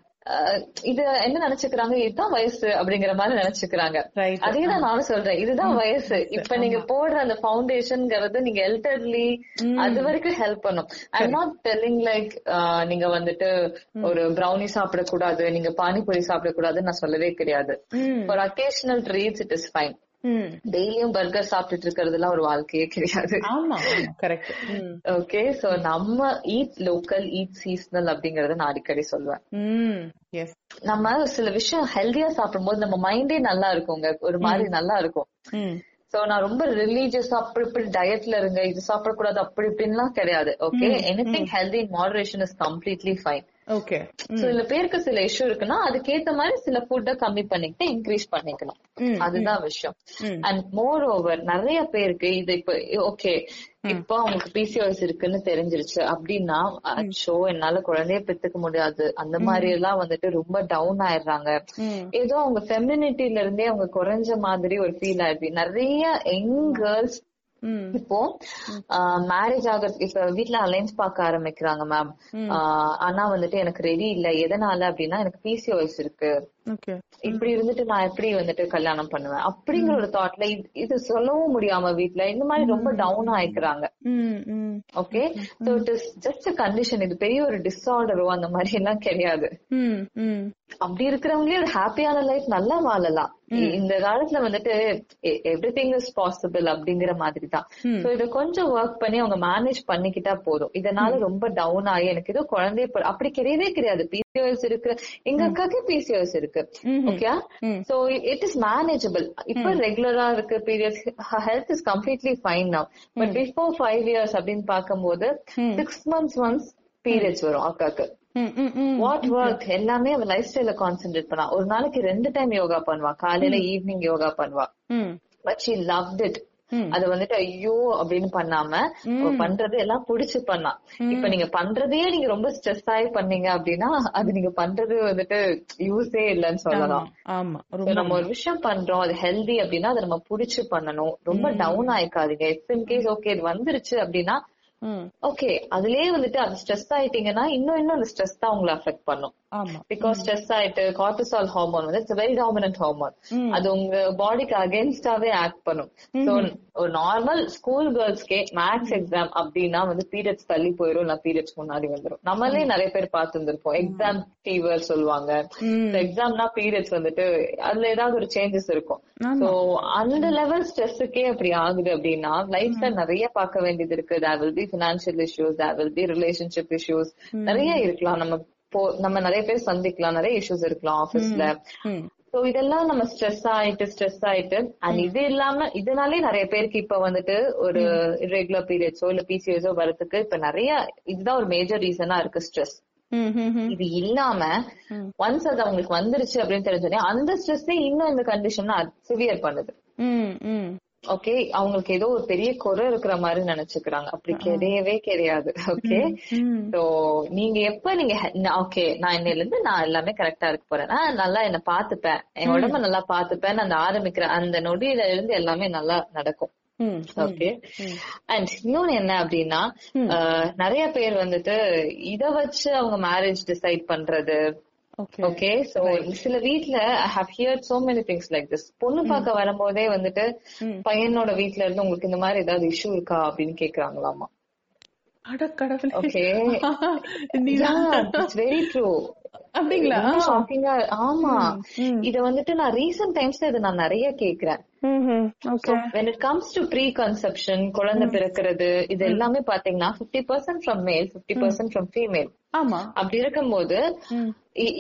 இது என்ன நினைச்சுக்கிறாங்க? இதுதான் வயசு அப்படிங்கிற மாதிரி நினைச்சுக்கிறாங்க. அதேதான் நானும் சொல்றேன். இதுதான் வயசு. இப்ப நீங்க போடுற அந்த ஃபவுண்டேஷன்ங்கிறது நீங்க எல்டர்லி அது வரைக்கும் ஹெல்ப் பண்ணும். ஐ நாட் டெல்லிங் லைக் நீங்க வந்துட்டு ஒரு ப்ரௌனி சாப்பிடக்கூடாது நீங்க பானிபூரி சாப்பிடக்கூடாதுன்னு நான் சொல்லவே கிடையாது. For occasional treats it is fine. டெய்லியும் பர்கர் சாப்பிட்டுட்டு இருக்கிறதுலாம் ஒரு வாழ்க்கையே கிடையாது. ஓகே சோ நம்ம ஈட் லோக்கல் ஈட் சீசனல் அப்படிங்கறத நான் அடிக்கடி சொல்லுவேன் நம்ம சில விஷயம் ஹெல்தியா சாப்பிடும்போது நம்ம மைண்டே நல்லா இருக்குங்க. ஒரு மாதிரி நல்லா இருக்கும். சோ நான் ரொம்ப ரிலீஜியஸ் அப்படி இப்படி டயட்ல இருங்க இது சாப்பிடக்கூடாது அப்படி இப்படின்லாம் கிடையாது. Okay anything healthy in moderation is completely fine okay சில பேருக்கு சில இஷ்யூ இருக்குன்னா அதுக்கேத்த மாதிரி சில ஃபுட்டை கம்மி பண்ணிக்கிட்டு இன்க்ரீஸ் பண்ணிக்கலாம். அதுதான் விஷயம். அண்ட் மோர் ஓவர் நிறைய பேருக்கு இது இப்ப ஓகே இப்போ அவங்களுக்கு பிசிஓஎஸ் இருக்குன்னு தெரிஞ்சிருச்சு. அப்படின்னா அச்சோ என்னால குழந்தைய பெத்துக்க முடியாது. அந்த மாதிரி எல்லாம் வந்துட்டு ரொம்ப டவுன் ஆயிடுறாங்க. ஏதோ அவங்க ஃபெமினிட்டில இருந்தே அவங்க குறைஞ்ச மாதிரி ஒரு ஃபீல் ஆயிடுது. நிறைய யங் கேர்ள்ஸ் இப்போ மேரேஜ் ஆகிறது இப்ப வீட்ல அலைன்ஸ் பார்க்க ஆரம்பிக்கிறாங்க மேம் ஆனா வந்துட்டு எனக்கு ரெடி இல்ல. எதனால அப்படின்னா எனக்கு பிசிஓஎஸ் இருக்கு. இப்படி இருந்துட்டு நான் எப்படி வந்துட்டு கல்யாணம் பண்ணுவேன்? அப்படிங்கிற ஒரு தாட்ல இது சொல்லவும் முடியாம வீட்ல இந்த மாதிரி ரொம்ப down ஆயிக்கிறாங்க. Okay so it is just condition இது பெரிய ஒரு டிஸார்டரோ அந்த மாதிரி எல்லாம் கிடையாது. அப்படி இருக்கிறவங்களே ஒரு ஹாப்பியான லைஃப் நல்லா வாழலாம். இந்த காலத்துல வந்துட்டு எவ்ரி திங் இஸ் பாசிபிள் அப்படிங்கிற மாதிரி தான் சோ இத கொஞ்சம் ஒர்க் பண்ணி அவங்க மேனேஜ் பண்ணிக்கிட்டா போதும். இதனால ரொம்ப டவுன் ஆகி எனக்கு ஏதோ குழந்தைய அப்படி கிடையவே கிடையாது. பிசிஓஎஸ் இருக்கு. எங்க அக்காக்கு பிசிஓஎஸ் இருக்கு. Okay so it is manageable இப்ப ரெகுலரா இருக்கு. Periods health is completely fine now but before five years அப்படின்னு பார்க்கும்போது சிக்ஸ் மந்த்ஸ் ஒன்ஸ் பீரியட்ஸ் வரும் அக்காக்கு. வாட் ஒர்க் எல்லாமே அவ லைஃப் ஸ்டைல கான்சென்ட்ரேட் பண்ணா. ஒரு நாளைக்கு ரெண்டு டைம் யோகா பண்ணுவா. காலையில ஈவினிங் யோகா பண்ணுவா. But she loved it. அது வந்துட்டு ஐயோ அப்படின்னு பண்ணாம பண்றது எல்லாம் புடிச்சு பண்ணா. இப்ப நீங்க பண்றதையே நீங்க ரொம்ப ஸ்ட்ரெஸ் ஆகி பண்ணீங்க அப்படின்னா அது நீங்க பண்றது வந்துட்டு யூஸே இல்லைன்னு சொல்லலாம். நம்ம ஒரு விஷயம் பண்றோம் அது ஹெல்தி அப்படின்னா அதை நம்ம புடிச்சு பண்ணணும். ரொம்ப டவுன் ஆயிக்காதீங்க. இஃப் இன் கேஸ் ஓகே இது வந்துருச்சு அப்படின்னா ஓகே அதுலயே வந்துட்டு அது ஸ்ட்ரெஸ் ஆயிட்டீங்கன்னா இன்னும் இன்னும் அந்த ஸ்ட்ரெஸ் தான் உங்களை அஃபெக்ட் பண்ணும். பிகாஸ் ஸ்ட்ரெஸ் ஆயிட்டு கார்டிசால் ஹார்மோன் வந்து இட்ஸ் வெரி டாமினன்ட் ஹார்மோன். அது உங்க பாடிக்கு அகேன்ஸ்டாவே ஆக்ட் பண்ணும். சோ ஒரு நார்மல் ஸ்கூல் கேர்ள்ஸ்க்கே மேக்ஸ் எக்ஸாம் அப்படின்னா வந்து பீரியட்ஸ் தள்ளி போயிரும் இல்ல பீரியட்ஸ் முன்னாடி வந்துரும். நம்மளே நிறைய பேர் பார்த்து இருந்திருப்போம் எக்ஸாம் ஃபீவர் சொல்லுவாங்க. எக்ஸாம்னா பீரியட்ஸ் வந்துட்டு அதுல ஏதாவது ஒரு சேஞ்சஸ் இருக்கும். சோ அந்த லெவல் ஸ்ட்ரெஸ்ஸுக்கே அப்படி ஆகுது அப்படின்னா லைஃப்ல நிறைய பார்க்க வேண்டியது இருக்கு. There will be financial issues there will be relationship issues நிறைய இருக்கலாம். நம்ம போ நம்ம நிறைய பேர் சந்திக்கலாம் நிறைய இஷ்யூஸ் இருக்கலாம் ஆபீஸ்ல சோ இதெல்லாம் நம்ம ஸ்ட்ரெஸ் ஆயிட்டு ஸ்ட்ரெஸ் ஆயிட்டு அண்ட் இது இல்லாம இதனாலே நிறைய பேருக்கு இப்ப வந்துட்டு ஒரு இரெகுலர் பீரியட்ஸோ இல்ல பிசிஓஸோ வரதுக்கு இப்ப நிறைய இதுதான் ஒரு மேஜர் ரீசனா இருக்கு ஸ்ட்ரெஸ் இது இல்லாம ஒன்ஸ் அது அவங்களுக்கு வந்துருச்சு அப்படின்னு தெரிஞ்சோடனே அந்த ஸ்ட்ரெஸ்ஸே இன்னும் இந்த கண்டிஷன் சிவியர் பண்ணுது. ஓகே அவங்களுக்கு ஏதோ ஒரு பெரிய குறை இருக்கிற மாதிரி நினைச்சுக்கிறாங்க. அப்படி கிடையவே கிடையாது. ஓகே சோ நீங்க எப்ப நீங்க ஓகே நான் இன்னையில இருந்து நான் எல்லாமே கரெக்டா இருக்க போறேன். நல்லா என்ன பாத்துப்பேன் என் உடம்ப நல்லா பாத்துப்பேன் அந்த ஆரம்பிக்கிற அந்த நொடியில இருந்து எல்லாமே நல்லா நடக்கும். ஓகே அண்ட் இன்னொன்னு என்ன அப்படின்னா நிறைய பேர் வந்துட்டு இத வச்சு அவங்க மேரேஜ் டிசைட் பண்றது ஓகே சோ சில வீட்ல I have hear so many things like this பொண்ணு பார்க்க வரும்போதே வந்துட்டு பையனோட வீட்ல இருந்து உங்களுக்கு இந்த மாதிரி ஏதாவது இஷ்யூ இருக்கா அப்படின்னு கேக்குறாங்களாமா? அட கடவுளே. ஓகே நீதான் இட்ஸ் வெரி ட்ரூ அப்படிங்களா? ஷாக்கிங்கா ஆமா. இத வந்துட்டு நான் ரீசன்ட் டைம்ஸ்ல இத நான் நிறைய கேக்குறேன். when it comes to preconception குழந்தை பிறக்கிறது இது எல்லாமே பாத்தீங்கன்னா 50% பர்சன்ட் ஃப்ரம் மேல் 50% பர்சன்ட் ஃப்ரம் ஃபீமேல் ஆமா. அப்படி இருக்கும்போது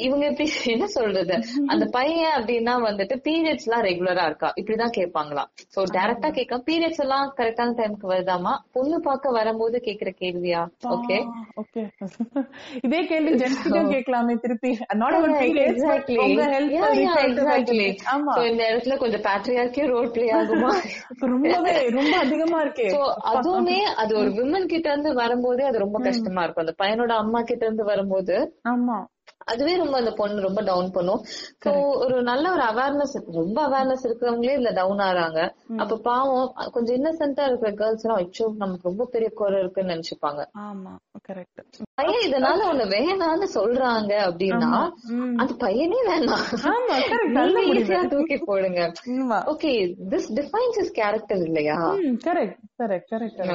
இவங்க எப்படி என்ன சொல்றது? அந்த பையன் அப்படின்னா வந்துட்டு பீரியட்ஸ் எல்லாம் ரெகுலரா இருக்கா? இப்படிதான் கேட்பாங்களாம் சோ டைரக்டா கேட்க பீரியட்ஸ் எல்லாம் கரெக்டான டைம்க்கு வருதாமா பொண்ணு பார்க்க வரும்போது கேக்குற கேள்வியா? ஓகே ஓகே இதே கேள்வி ஜென்ஸ்கிட்ட கேட்கலாமே திருப்பி. Not about periods exactly exactly ஆமா. இந்த இடத்துல கொஞ்சம் பேட்ரியார்க்கே ரோல் பிளே ஆகுமா? ரொம்பவே ரொம்ப அதிகமா இருக்கே. சோ அதுவுமே அது ஒரு விமன் கிட்ட இருந்து வரும்போதே அது ரொம்ப கஷ்டமா இருக்கும். அந்த பையனோட அம்மா கிட்ட இருந்து வரும்போது ஆமா. அதுவே ரொம்ப அந்த பொண்ணு ரொம்ப டவுன் பண்ணும். சோ ஒரு நல்ல ஒரு அவேர்னஸ் ரொம்ப அவேர்னஸ் இருக்கிறவங்களே இதுல டவுன் ஆறாங்க. அப்ப பாவம் கொஞ்சம் இன்னசென்டா இருக்கிற கேர்ள்ஸ் எல்லாம் அச்சோ நமக்கு ரொம்ப பெரிய குறை இருக்குன்னு நினைச்சுப்பாங்க. ஆமா கரெக்ட் பையன் இதனால ஒண்ணு வேணாம்னு சொல்றாங்க அப்படின்னா அந்த பையனே வேணாம். ஈஸியா தூக்கி போடுங்க. Okay this defines is character இல்லையா? கரெக்ட்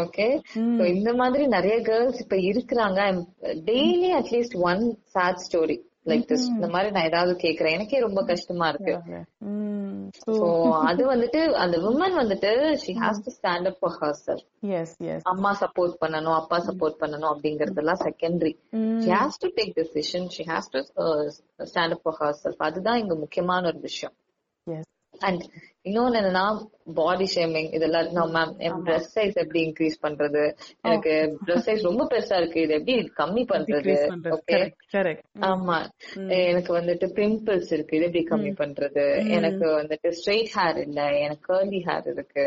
ஓகே இந்த மாதிரி நிறைய கேர்ள்ஸ் இப்ப இருக்கிறாங்க. Daily at least one sad story like this இந்த மாதிரி நான் ஏதாவது கேக்குறேன். எனக்கே ரொம்ப கஷ்டமா இருக்கு. சோ அது வந்துட்டு அந்த உமன் வந்துட்டு she has to stand up for her yes அம்மா சப்போர்ட் பண்ணணும் அப்பா சப்போர்ட் பண்ணணும் அப்படிங்கறதெல்லாம் secondary she has to take decision she has to stand up for herself அதுதான் இங்க முக்கியமான ஒரு விஷயம். எஸ் அண்ட் இன்னொன்னு என்னன்னா பாடி ஷேமிங் இதெல்லாம் நான் மேம் என் ட்ரெஸ் சைஸ் எப்படி இன்க்ரீஸ் பண்றது? எனக்கு ட்ரெஸ் சைஸ் ரொம்ப பெருசா இருக்கு. இது எப்படி கம்மி பண்றது? ஓகே ஆமா. எனக்கு வந்துட்டு பிம்பிள்ஸ் இருக்கு. இது எப்படி கம்மி பண்றது? எனக்கு வந்துட்டு ஸ்ட்ரெயிட் ஹேர் இல்ல. எனக்கு கர்லி ஹேர் இருக்கு.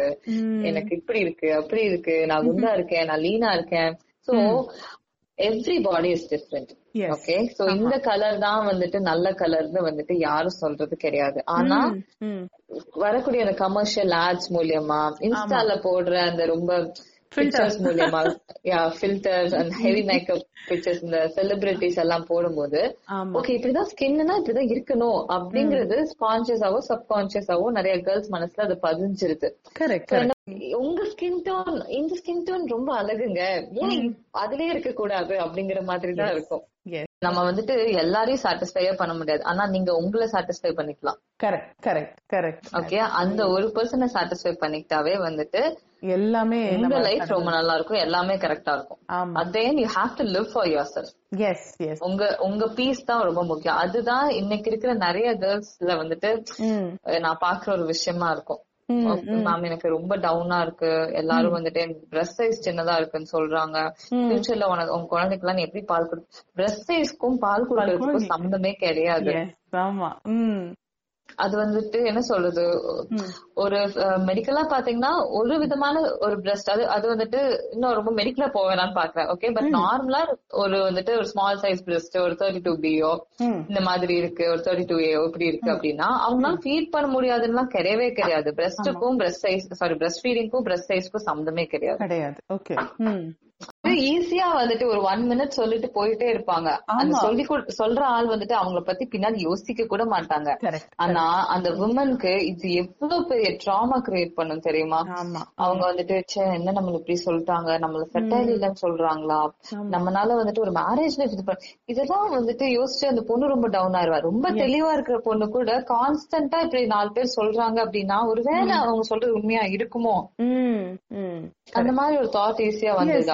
எனக்கு இப்படி இருக்கு அப்படி இருக்கு. நான் குண்டா இருக்கேன் நான் லீனா இருக்கேன். So every body is different. Okay so இந்த கலர் தான் வந்துட்டு நல்ல கலர்னு வந்துட்டு யாரும் சொல்றது கிடையாது. ஆனா. வரக்கூடிய அந்த கமர்ஷியல் ஆட்ஸ் மூலியமா இன்ஸ்டால போடுற அந்த ரொம்ப பிக்சர்ஸ் மூலியமா yeah filters and heavy makeup pictures இந்த செலிபிரிட்டிஸ் எல்லாம் போடும்போது ஓகே இப்படிதான் ஸ்கின்னா இப்படிதான் இருக்கணும் அப்படிங்கறது கான்சியஸாவோ சப்கான்சியஸாவோ நிறைய கேர்ள்ஸ் மனசுல அது பதிஞ்சிருது. உங்க ஸ்கின் டோன் இந்த ஸ்கின் டோன் ரொம்ப அழகுங்க. ஏன் அதுலயே இருக்க கூடாது அப்படிங்கிற மாதிரி தான் இருக்கும். நம்ம வந்துட்டு எல்லாரையும் சாட்டிஸ்ஃபையே பண்ண முடியாது. ஆனா நீங்க உங்களை சாட்டிஸ்ஃபை பண்ணிக்கலாம். கரெக்ட் கரெக்ட் கரெக்ட் ஓகே அந்த ஒரு பர்சனை சாட்டிஸ்ஃபை பண்ணிக்கிட்டாவே வந்துட்டு எல்லாமே உங்க லைஃப் ரொம்ப நல்லா இருக்கும் எல்லாமே கரெக்டா இருக்கும். அதேன் you have to live for yourself yes yes உங்க உங்க பீஸ் தான் ரொம்ப முக்கியம். அதுதான் இன்னைக்கு இருக்கிற நிறைய கேர்ள்ஸ்ல வந்துட்டு நான் பாக்குற ஒரு விஷயமா இருக்கும். மேம் எனக்கு ரொம்ப டவுனா இருக்கு. எல்லாரும் வந்துட்டு பிரஸ்ட் சைஸ் சின்னதா இருக்குன்னு சொல்றாங்க. ஃபியூச்சர்ல உனக்கு உங்க குழந்தைக்கு எல்லாம் எப்படி பால் கொடு பிரஸ்ட் சைஸ்க்கும் பால் கொடுக்கறதுக்கும் சம்மந்தமே கிடையாது. அது வந்துட்டு என்ன சொல்றது? ஒரு மெடிக்கலா பாத்தீங்கன்னா ஒரு விதமான ஒரு பிரஸ்ட் அது அது வந்துட்டு இன்னும் ரொம்ப மெடிக்கலா போவேனான்னு பாக்குறேன். ஓகே பட் நார்மலா ஒரு வந்துட்டு ஒரு ஸ்மால் சைஸ் பிரஸ்ட் ஒரு தேர்ட்டி டூ ம். இந்த மாதிரி இருக்கு. ஒரு தேர்ட்டி டூ ஏ இப்படி இருக்கு அப்படின்னா அவங்களால ஃபீட் பண்ண முடியாதுன்னா கிடையவே கிடையாது. பிரஸ்டுக்கும் பிரஸ்ட் சைஸ் சாரி பிரஸ்ட் ஃபீடிங்க்கும் பிரஸ்ட் சைஸ்க்கும் சம்மந்தமே கிடையாது. கிடையாது. ஓகே ஈஸியா வந்துட்டு ஒரு ஒன் மினிட் சொல்லிட்டு போயிட்டே இருப்பாங்க. அந்த சொல்லி சொல்ற ஆள் வந்துட்டு அவங்கள பத்தி பின்னாடி யோசிக்க கூட மாட்டாங்க. ஆனா அந்த விமனுக்கு இது எவ்வளவு பெரிய ட்ராமா கிரியேட் பண்ணும் தெரியுமா? அவங்க வந்துட்டு ச்சே என்ன நம்மள இப்படி சொல்லிட்டாங்க? நம்மள ஃபெர்டைல் இல்லைன்னு சொல்றாங்களா? நம்மனால வந்துட்டு ஒரு மேரேஜ் லைஃப் இது இதெல்லாம் வந்துட்டு யோசிச்சு அந்த பொண்ணு ரொம்ப டவுன் ஆயிருவா. ரொம்ப தெளிவா இருக்கிற பொண்ணு கூட கான்ஸ்டன்டா இப்படி நாலு பேர் சொல்றாங்க அப்படின்னா ஒருவேளை அவங்க சொல்றது உண்மையா இருக்குமோ? அந்த மாதிரி ஒரு தாட் ஈஸியா வந்தது.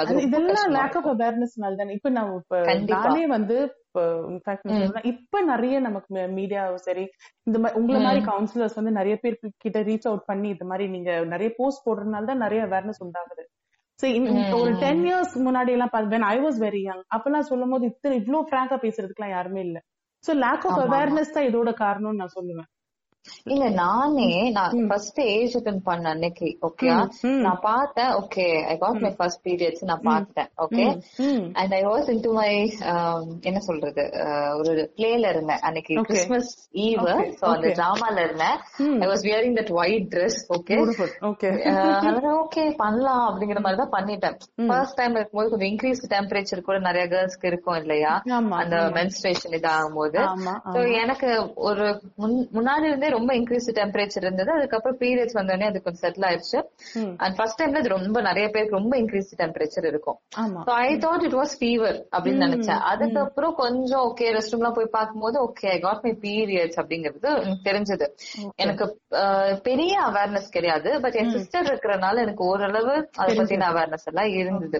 லேக் ஆஃப் அவேர்னஸ்னால தானே. இப்ப நான் இப்ப. நானே வந்து இப்ப நிறைய நமக்கு மீடியாவும் சரி இந்த மாதிரி உங்களை மாதிரி கவுன்சிலர்ஸ் வந்து நிறைய பேர் கிட்ட ரீச் அவுட் பண்ணி இந்த மாதிரி நீங்க நிறைய போஸ்ட் போடுறதுனால தான் நிறைய அவேர்னஸ் உண்டாகுது. ஒரு டென் இயர்ஸ் முன்னாடி எல்லாம் when I was very young அப்பெல்லாம் சொல்லும் போது இத்தனை இவ்ளோ ஃபிராங்கா பேசுறதுக்குலாம் யாருமே இல்ல. சோ லேக் ஆஃப் அவேர்னஸ் தான் இதோட காரணம்னு நான் சொல்லுவேன். இல்ல நானே நான் ஃபர்ஸ்ட் ஏஜ் அட்டன் பண்ண அன்னைக்கு ஓகே நான் பார்த்தேன் okay I got my. First periods நான் பார்த்தேன் okay and I was in to my என்ன சொல்றது அஹ், ஒரு பிளேல இருந்தேன் அன்னைக்கு கிறிஸ்மஸ் ஈவ் சோ அந்த டிராமால இருந்தேன். I was wearing that white dress okay okay okay பண்ணலாம் அப்படிங்கிற மாதிரி தான் பண்ணிட்டேன். ஃபர்ஸ்ட் டைம் இருக்கும்போது கொஞ்சம் இன்க்ரீஸ் டெம்பரேச்சர் கூட நிறைய கேர்ள்ஸ்க்கு இருக்கும் இல்லையா? அந்த மென்ஸ்ட்ரேஷன் இதாகும் போது எனக்கு ஒரு முன்- முன்னாடி இருந்தே ரொம்ப இன்க்ரீஸ் டெம்பரேச்சர் இருந்தது. அதுக்கப்புறம் பீரியட்ஸ் வந்தோடனே அது கொஞ்சம் செட்டில் ஆயிடுச்சு. அண்ட் ஃபர்ஸ்ட் டைம்ல அது ரொம்ப நிறைய பேருக்கு ரொம்ப இன்க்ரீஸ் டெம்பரேச்சர் இருக்கும். I thought it was fever அப்படின்னு நினைச்சேன். அதுக்கப்புறம் கொஞ்சம் ஓகே ரெஸ்ட் ரூம்லாம் போய் பார்க்கும்போது okay I got my periods அப்படிங்கிறது தெரிஞ்சது. எனக்கு பெரிய அவேர்னஸ் கிடையாது. பட் என் சிஸ்டர் இருக்கிறனால எனக்கு ஓரளவு அதை பத்தின அவேர்னஸ் எல்லாம் இருந்தது.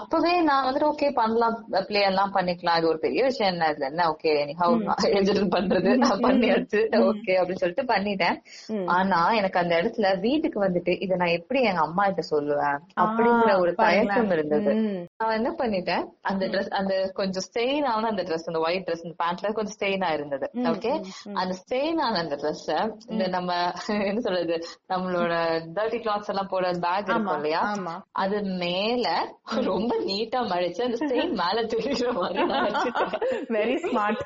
அப்பவே நான் வந்துட்டு ஓகே பண்ணலாம். பிளே எல்லாம் பண்ணிக்கலாம். இது ஒரு பெரிய விஷயம் என்ன? இதுல என்ன? ஓகே ஹவு எஜிடன் பண்றது. நான் பண்ணியாச்சு. ஓகே அப்படின்னு சொல்லிட்டு பண்ணிட்டேன். ஆனா எனக்கு அந்த இடத்துல வீட்டுக்கு வந்துட்டு இதை நான் எப்படி எங்க அம்மா கிட்ட சொல்லுவேன்? அப்படிங்கிற ஒரு தயக்கம் இருந்தது. நான் என்ன பண்ணிட்டேன்? அந்த ட்ரெஸ் அந்த கொஞ்சம் ஸ்டெயின் ஆன அந்த ட்ரெஸ் அந்த ஒயிட் ட்ரெஸ் அந்த பேண்ட்ல கொஞ்சம் ஸ்டெயின் இருந்தது. ஓகே அந்த ஸ்டெயின் ஆன அந்த ட்ரெஸ் இந்த நம்ம என்ன சொல்றது நம்மளோட டர்ட்டி கிளாத்ஸ் எல்லாம் போட பேக் இருக்கும் இல்லையா? அது மேல ரொம்ப நீட்டா மடிச்சு அந்த ஸ்டெயின் மேல தெரியுற மாதிரி வெரி ஸ்மார்ட்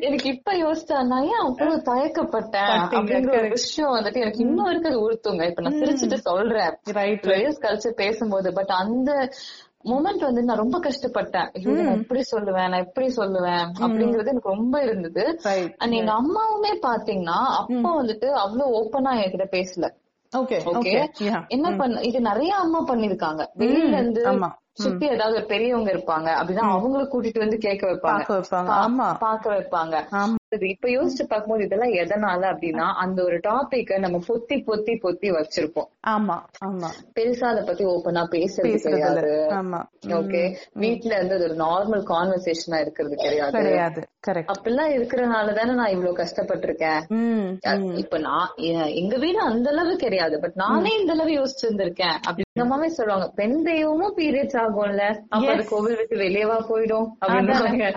எனக்கு இப்ப யோசிச்சா நான் ஏன் அவ்வளவு தயக்கப்பட்டேன் அப்படிங்கிற ஒரு. விஷயம் வந்துட்டு எனக்கு இன்னும் இருக்குது உறுத்துங்க. இப்ப நான் சிரிச்சுட்டு சொல்றேன். ரைட் கழிச்சு பேசும்போது பட் அந்த மூமெண்ட் வந்து நான் ரொம்ப கஷ்டப்பட்டேன். ஐயோ, நான் எப்படி சொல்லுவேன் நான் எப்படி சொல்லுவேன் அப்படிங்கறது எனக்கு ரொம்ப இருந்தது. அண்ட் எங்க அம்மாவுமே பாத்தீங்கன்னா அப்பா வந்துட்டு அவ்வளவு ஓப்பனா என்கிட்ட பேசல. ஓகே ஓகே ஓகே என்ன பண்ண இது நிறைய அம்மா பண்ணிருக்காங்க வெளியில இருந்து சுத்தி ஏதாவது ஒரு பெரியவங்க இருப்பாங்க அப்படின்னா அவங்கள கூட்டிட்டு வந்து கேட்க வைப்பாங்க. பாக்க வைப்பாங்க. இப்ப யோசிச்சு பார்க்கும்போது இதெல்லாம் எதனால அப்படின்னா அந்த ஒரு டாபிக்க நம்ம பொத்தி பொத்தி பொத்தி வச்சிருப்போம். ஆமா ஆமா. பெருசா அத பத்தி ஓப்பனா பேசுறது கிடையாது. ஓகே வீட்ல இருந்து அது ஒரு நார்மல் கான்வர்சேஷனா இருக்கிறது கிடையாது. கிடையாது. அப்படிலாம் இருக்கிறனால தானே நான் இவ்வளவு கஷ்டப்பட்டிருக்கேன். இப்ப நான் எங்க வீடு அந்த அளவு கிடையாது. பட் நானே இந்த அளவு யோசிச்சிருந்திருக்கேன். அப்படி எங்க அம்மாவே சொல்லுவாங்க பெண் தெய்வமும் பீரியட்ஸ் ஆகும்ல. அப்ப அது கோவில் விட்டு வெளியவா போயிடும். அப்படின்னு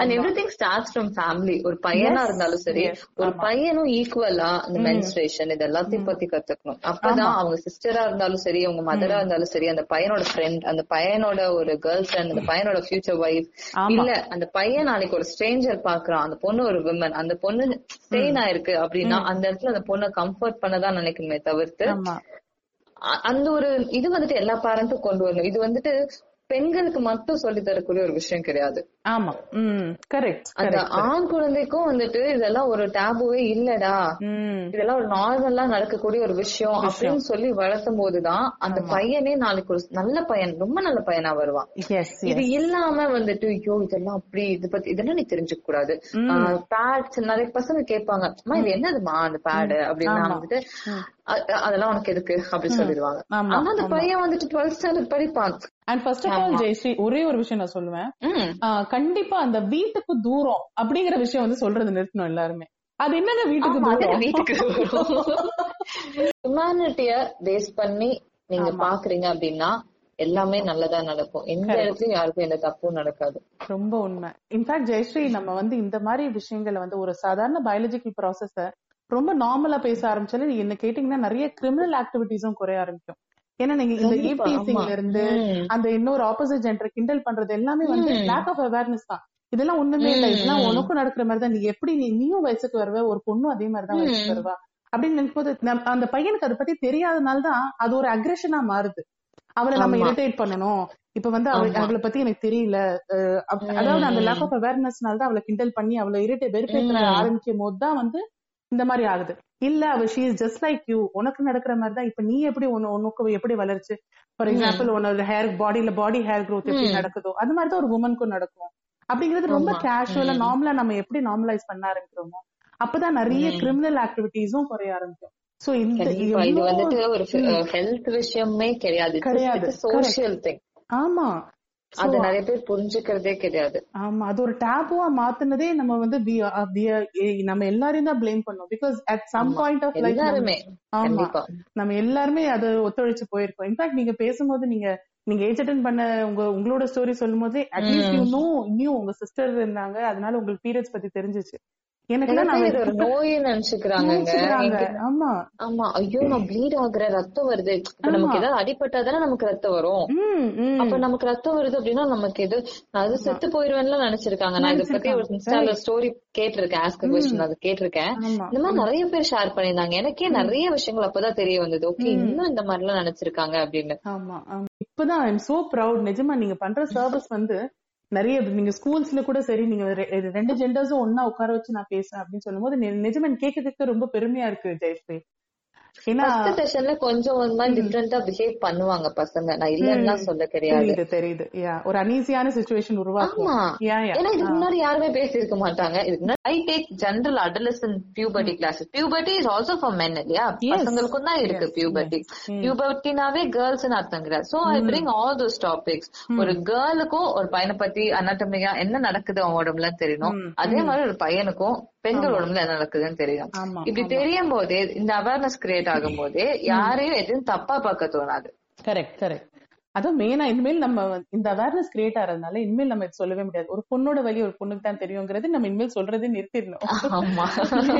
and everything starts from family ஒரு பையனா இருந்தாலும் சரி ஒரு. பையனும் ஈக்குவலா இந்த மென்ஸ்ட்ரேஷன் இது எல்லாத்தையும் பத்தி கத்துக்கணும். அப்பதான் அவங்க சிஸ்டரா இருந்தாலும் சரி அவங்க மதரா இருந்தாலும் சரி அந்த பையனோட ஃப்ரெண்ட் அந்த பையனோட ஒரு கேர்ள் ஃப்ரெண்ட் அந்த பையனோட ஃபியூச்சர் ஒய்ஃப். இல்ல அந்த பையன் நாளைக்கு ஒரு ஸ்ட்ரேஞ்சர் பாக்குறான் அந்த பொண்ணு ஒரு விமன் அந்த பொண்ணு ஸ்டெயின் ஆயிருக்கு அப்படின்னா அந்த இடத்துல அந்த பொண்ணை கம்ஃபர்ட் பண்ணதான் நினைக்குமே தவிர்த்து அந்த ஒரு இது வந்துட்டு எல்லா பேரண்ட்டும் கொண்டு வரணும். இது வந்துட்டு பெண்களுக்கு மட்டும் சொல்லி தரக்கூடிய ஒரு விஷயம் கிடையாது. ஆமா. ம் கரெக்ட் அந்த ஆண் குழந்தைக்கும் வந்துட்டு இதெல்லாம் ஒரு டேபுவே இல்லடா. இதெல்லாம் ஒரு நார்மலா நடக்கக்கூடிய ஒரு விஷயம் அப்படின்னு சொல்லி வளர்த்தும் போதுதான் அந்த பையனே நாளைக்கு ஒரு நல்ல பையன் ரொம்ப நல்ல பையனா வருவான். இது இல்லாம வந்துட்டு ஐயோ இதெல்லாம் அப்படி இது பத்தி இதெல்லாம் நீ தெரிஞ்சுக்க கூடாது. பேட் நிறைய பசங்க கேட்பாங்க அம்மா இது என்னதுமா அந்த பேடு அப்படின்னா வந்துட்டு அதெல்லாம் உனக்கு எதுக்கு அப்படி சொல்லிடுவாங்க. ஆனா அந்த பையன் வந்துட்டு டுவெல்த் ஸ்டாண்டர்ட் படிப்பான். And first of all Jayashree ஒரே ஒரு விஷயம் நான் சொல்லுவேன். கண்டிப்பா அந்த வீட்டுக்கு தூரம் அப்படிங்கிற விஷயம் வந்து சொல்றது நிறுத்தணும் எல்லாருமே. அது என்னங்க வீட்டுக்கு தூரம்? வீட்டுக்கு ஹியூமானிட்டிய பேஸ் பண்ணி நீங்க பாக்குறீங்க அப்படின்னா எல்லாமே நல்லதா நடக்கும். எந்த இடத்துலயும் யாருக்கும் எந்த தப்பும் நடக்காது. ரொம்ப உண்மை. இன்ஃபேக்ட் ஜெயஸ்ரீ நம்ம வந்து இந்த மாதிரி விஷயங்களை வந்து ஒரு சாதாரண பயாலஜிக்கல் ப்ராசஸ ரொம்ப நார்மலா பேச ஆரம்பிச்சாலே நீங்க என்ன கேட்டீங்கன்னா நிறைய கிரிமினல் ஆக்டிவிட்டிஸும் குறைய ஆரம்பிக்கும். ஏன்னா நீங்க இந்த இருந்து. அந்த இன்னொரு ஆப்போசிட் ஜென்டர் கிண்டல் பண்றது எல்லாமே வந்து லேக் ஆஃப் அவேர்னஸ் தான். இதெல்லாம் ஒண்ணுமே இல்ல. இதெல்லாம் உனக்கும் நடக்கிற மாதிரி தான். நீ எப்படி நீ நீயும் வயசுக்கு வருவ? ஒரு பொண்ணும் அதே மாதிரி தான் வயசுக்கு வருவா? அப்படின்னு நினைக்கும்போது நம்- அந்த பையனுக்கு அதை பத்தி தெரியாதனால தான் அது ஒரு அக்ரெஷனா மாறுது. அவளை நம்ம இரிட்டேட் பண்ணணும். இப்ப வந்து அவ- அவளை பத்தி எனக்கு தெரியல. அதாவது அந்த லேக் ஆஃப் அவேர்னஸ்னால தான் அவளை கிண்டல் பண்ணி அவளை இரிட்டேட் வெறுப்பேற்ற ஆரம்பிக்கும் போது தான் வந்து இந்த மாதிரி ஆகுது. இல்ல அவ she is just like you உனக்கு நடக்கிற மாதிரி தான். இப்ப நீ எப்படி உனக்கு எப்படி வளர்ச்சு? ஃபார் எக்ஸாம்பிள் உன்னோட ஹேர் பாடியில பாடி ஹேர் growth எப்படி நடக்குதோ அது மாதிரி தான் ஒரு உமனுக்கும் நடக்கும். அப்படிங்கிறது ரொம்ப கேஷுவலா நார்மலா நம்ம எப்படி நார்மலைஸ் பண்ண ஆரம்பிக்கிறோமோ அப்பதான் நிறைய கிரிமினல் ஆக்டிவிட்டிஸும் குறைய ஆரம்பிக்கும். சோ இந்த இது வந்துட்டு ஒரு ஹெல்த் விஷயமே கிடையாது. கிடையாது. சோசியல் திங் ஆமா. அது நிறைய பேர் புரிஞ்சுக்கிறதே கிடையாது. ஆமா அது ஒரு டேபுவா மாத்துனதே நம்ம வந்து நம்ம எல்லாரையும் தான் பிளேம் பண்ணோம். Because at some point of life எல்லாருமே ஆமா நம்ம எல்லாருமே அது ஒத்துழைச்சு போயிருக்கோம். இன்ஃபேக்ட் நீங்க பேசும்போது நீங்க நீங்க ஏஜ் அட்டன் பண்ண உங்க உங்களோட ஸ்டோரி சொல்லும் போது அட்லீஸ்ட் யூ நோ இன்னும் உங்க சிஸ்டர் இருந்தாங்க. அதனால உங்களுக்கு பீரியட்ஸ் பத்தி தெரிஞ்சிச்சு. ரத்தம் வருது. நமக்கு ஏதாவது அடிபட்டாதானே நமக்கு ரத்தம் வரும். அப்ப நமக்கு ரத்தம் வருது அப்படின்னா நமக்கு எது அது செத்து போயிருவேன்ல நினைச்சிருக்காங்க. நான் இத பத்தி ஒரு இன்ஸ்டால ஸ்டோரி கேட்டிருக்கேன். ஆஸ்க் கொஸ்டின் அது கேட்டிருக்கேன். இந்த மாதிரி நிறைய பேர் ஷேர் பண்ணிருந்தாங்க எனக்கே நிறைய விஷயங்கள் அப்பதான் தெரிய வந்தது. ஓகே இன்னும் இந்த மாதிரி எல்லாம் நினைச்சிருக்காங்க அப்படின்னு. இப்பதான் சோ ப்ரௌட் நிஜமா நீங்க பண்ற சர்வீஸ் வந்து நிறைய நீங்க ஸ்கூல்ஸ்ல கூட சரி நீங்க ரெண்டு ஜெண்டர்ஸும் ஒன்னா உட்கார வச்சு நான் பேசுறேன் அப்படின்னு சொல்லும்போது போது நிஜமன் கேட்க ரொம்ப பெருமையா இருக்கு ஜெயஸ்ரீ. ஃபர்ஸ்ட் செஷன்ல கொஞ்சம் ஒரு மாதிரி டிஃப்ரெண்டா பிஹேவ் பண்ணுவாங்க பசங்க. நான் இல்லன்னா சொல்ல கிடையாது. தெரியுது ஒரு அனீசியான சுச்சுவேஷன் யா ஏன்னா இதுக்கு முன்னாடி யாருமே பேசியிருக்க மாட்டாங்க. இதுக்கு முன்னாடி I take general adolescent puberty classes puberty is also for men இல்லையா? பசங்களுக்கும் தான் இருக்கு பியூபர்ட்டி பியூபர்ட்டினாவே கேர்ள்ஸ் அர்த்தம் கிடையாது so I bring all those topics ஒரு கேர்ளுக்கும் ஒரு பையனை பத்தி அனாட்டமியா என்ன நடக்குது அவன் உடம்புல தெரியணும். அதே மாதிரி ஒரு பையனுக்கும் பெண்கள் உடம்புல என்ன நடக்குதுன்னு தெரியும். இப்படி தெரியும் போதே இந்த அவேர்னஸ் கிரியேட் ஆகும் போதே யாரையும் எதுவும் தப்பா பார்க்க தோணாது. கரெக்ட் கரெக்ட் அதுவும் மெயினா இனிமேல் நம்ம இந்த அவேர்னஸ் கிரியேட் ஆறதுனால இனிமேல் நம்ம இது சொல்லவே முடியாது. ஒரு பொண்ணோட வலி ஒரு பொண்ணுக்கு தான் தெரியுங்கிறது நம்ம இனிமேல் சொல்றதே நிறுத்திடணும்.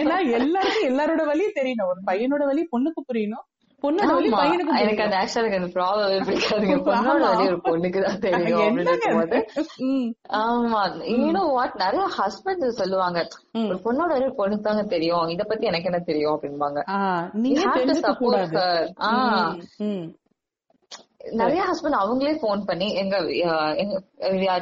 ஏன்னா எல்லாருக்கும் எல்லாரோட வலியும் தெரியணும். ஒரு பையனோட வலி பொண்ணுக்கு புரியணும். பொண்ணோட வலி ஆமா. பையனுக்கு எனக்கு புரியணும் அந்த ஆக்சுவலா எனக்கு அந்த ப்ராப்ளம் பிடிக்காதுங்க. பொண்ணோட வலி ஒரு பொண்ணுக்கு தான் தெரியும் அப்படின்னு என்னங்க? இருக்கும்போது. இது? ம். ஆமா இன்னும் வாட் நிறைய ஹஸ்பண்ட் சொல்லுவாங்க ஒரு பொண்ணோட வலி பொண்ணுக்கு தாங்க தெரியும். இத பத்தி எனக்கு என்ன தெரியும்? அப்படிம்பாங்க. நிறைய ஹஸ்பண்ட் அவங்களே போன் பண்ணி எங்க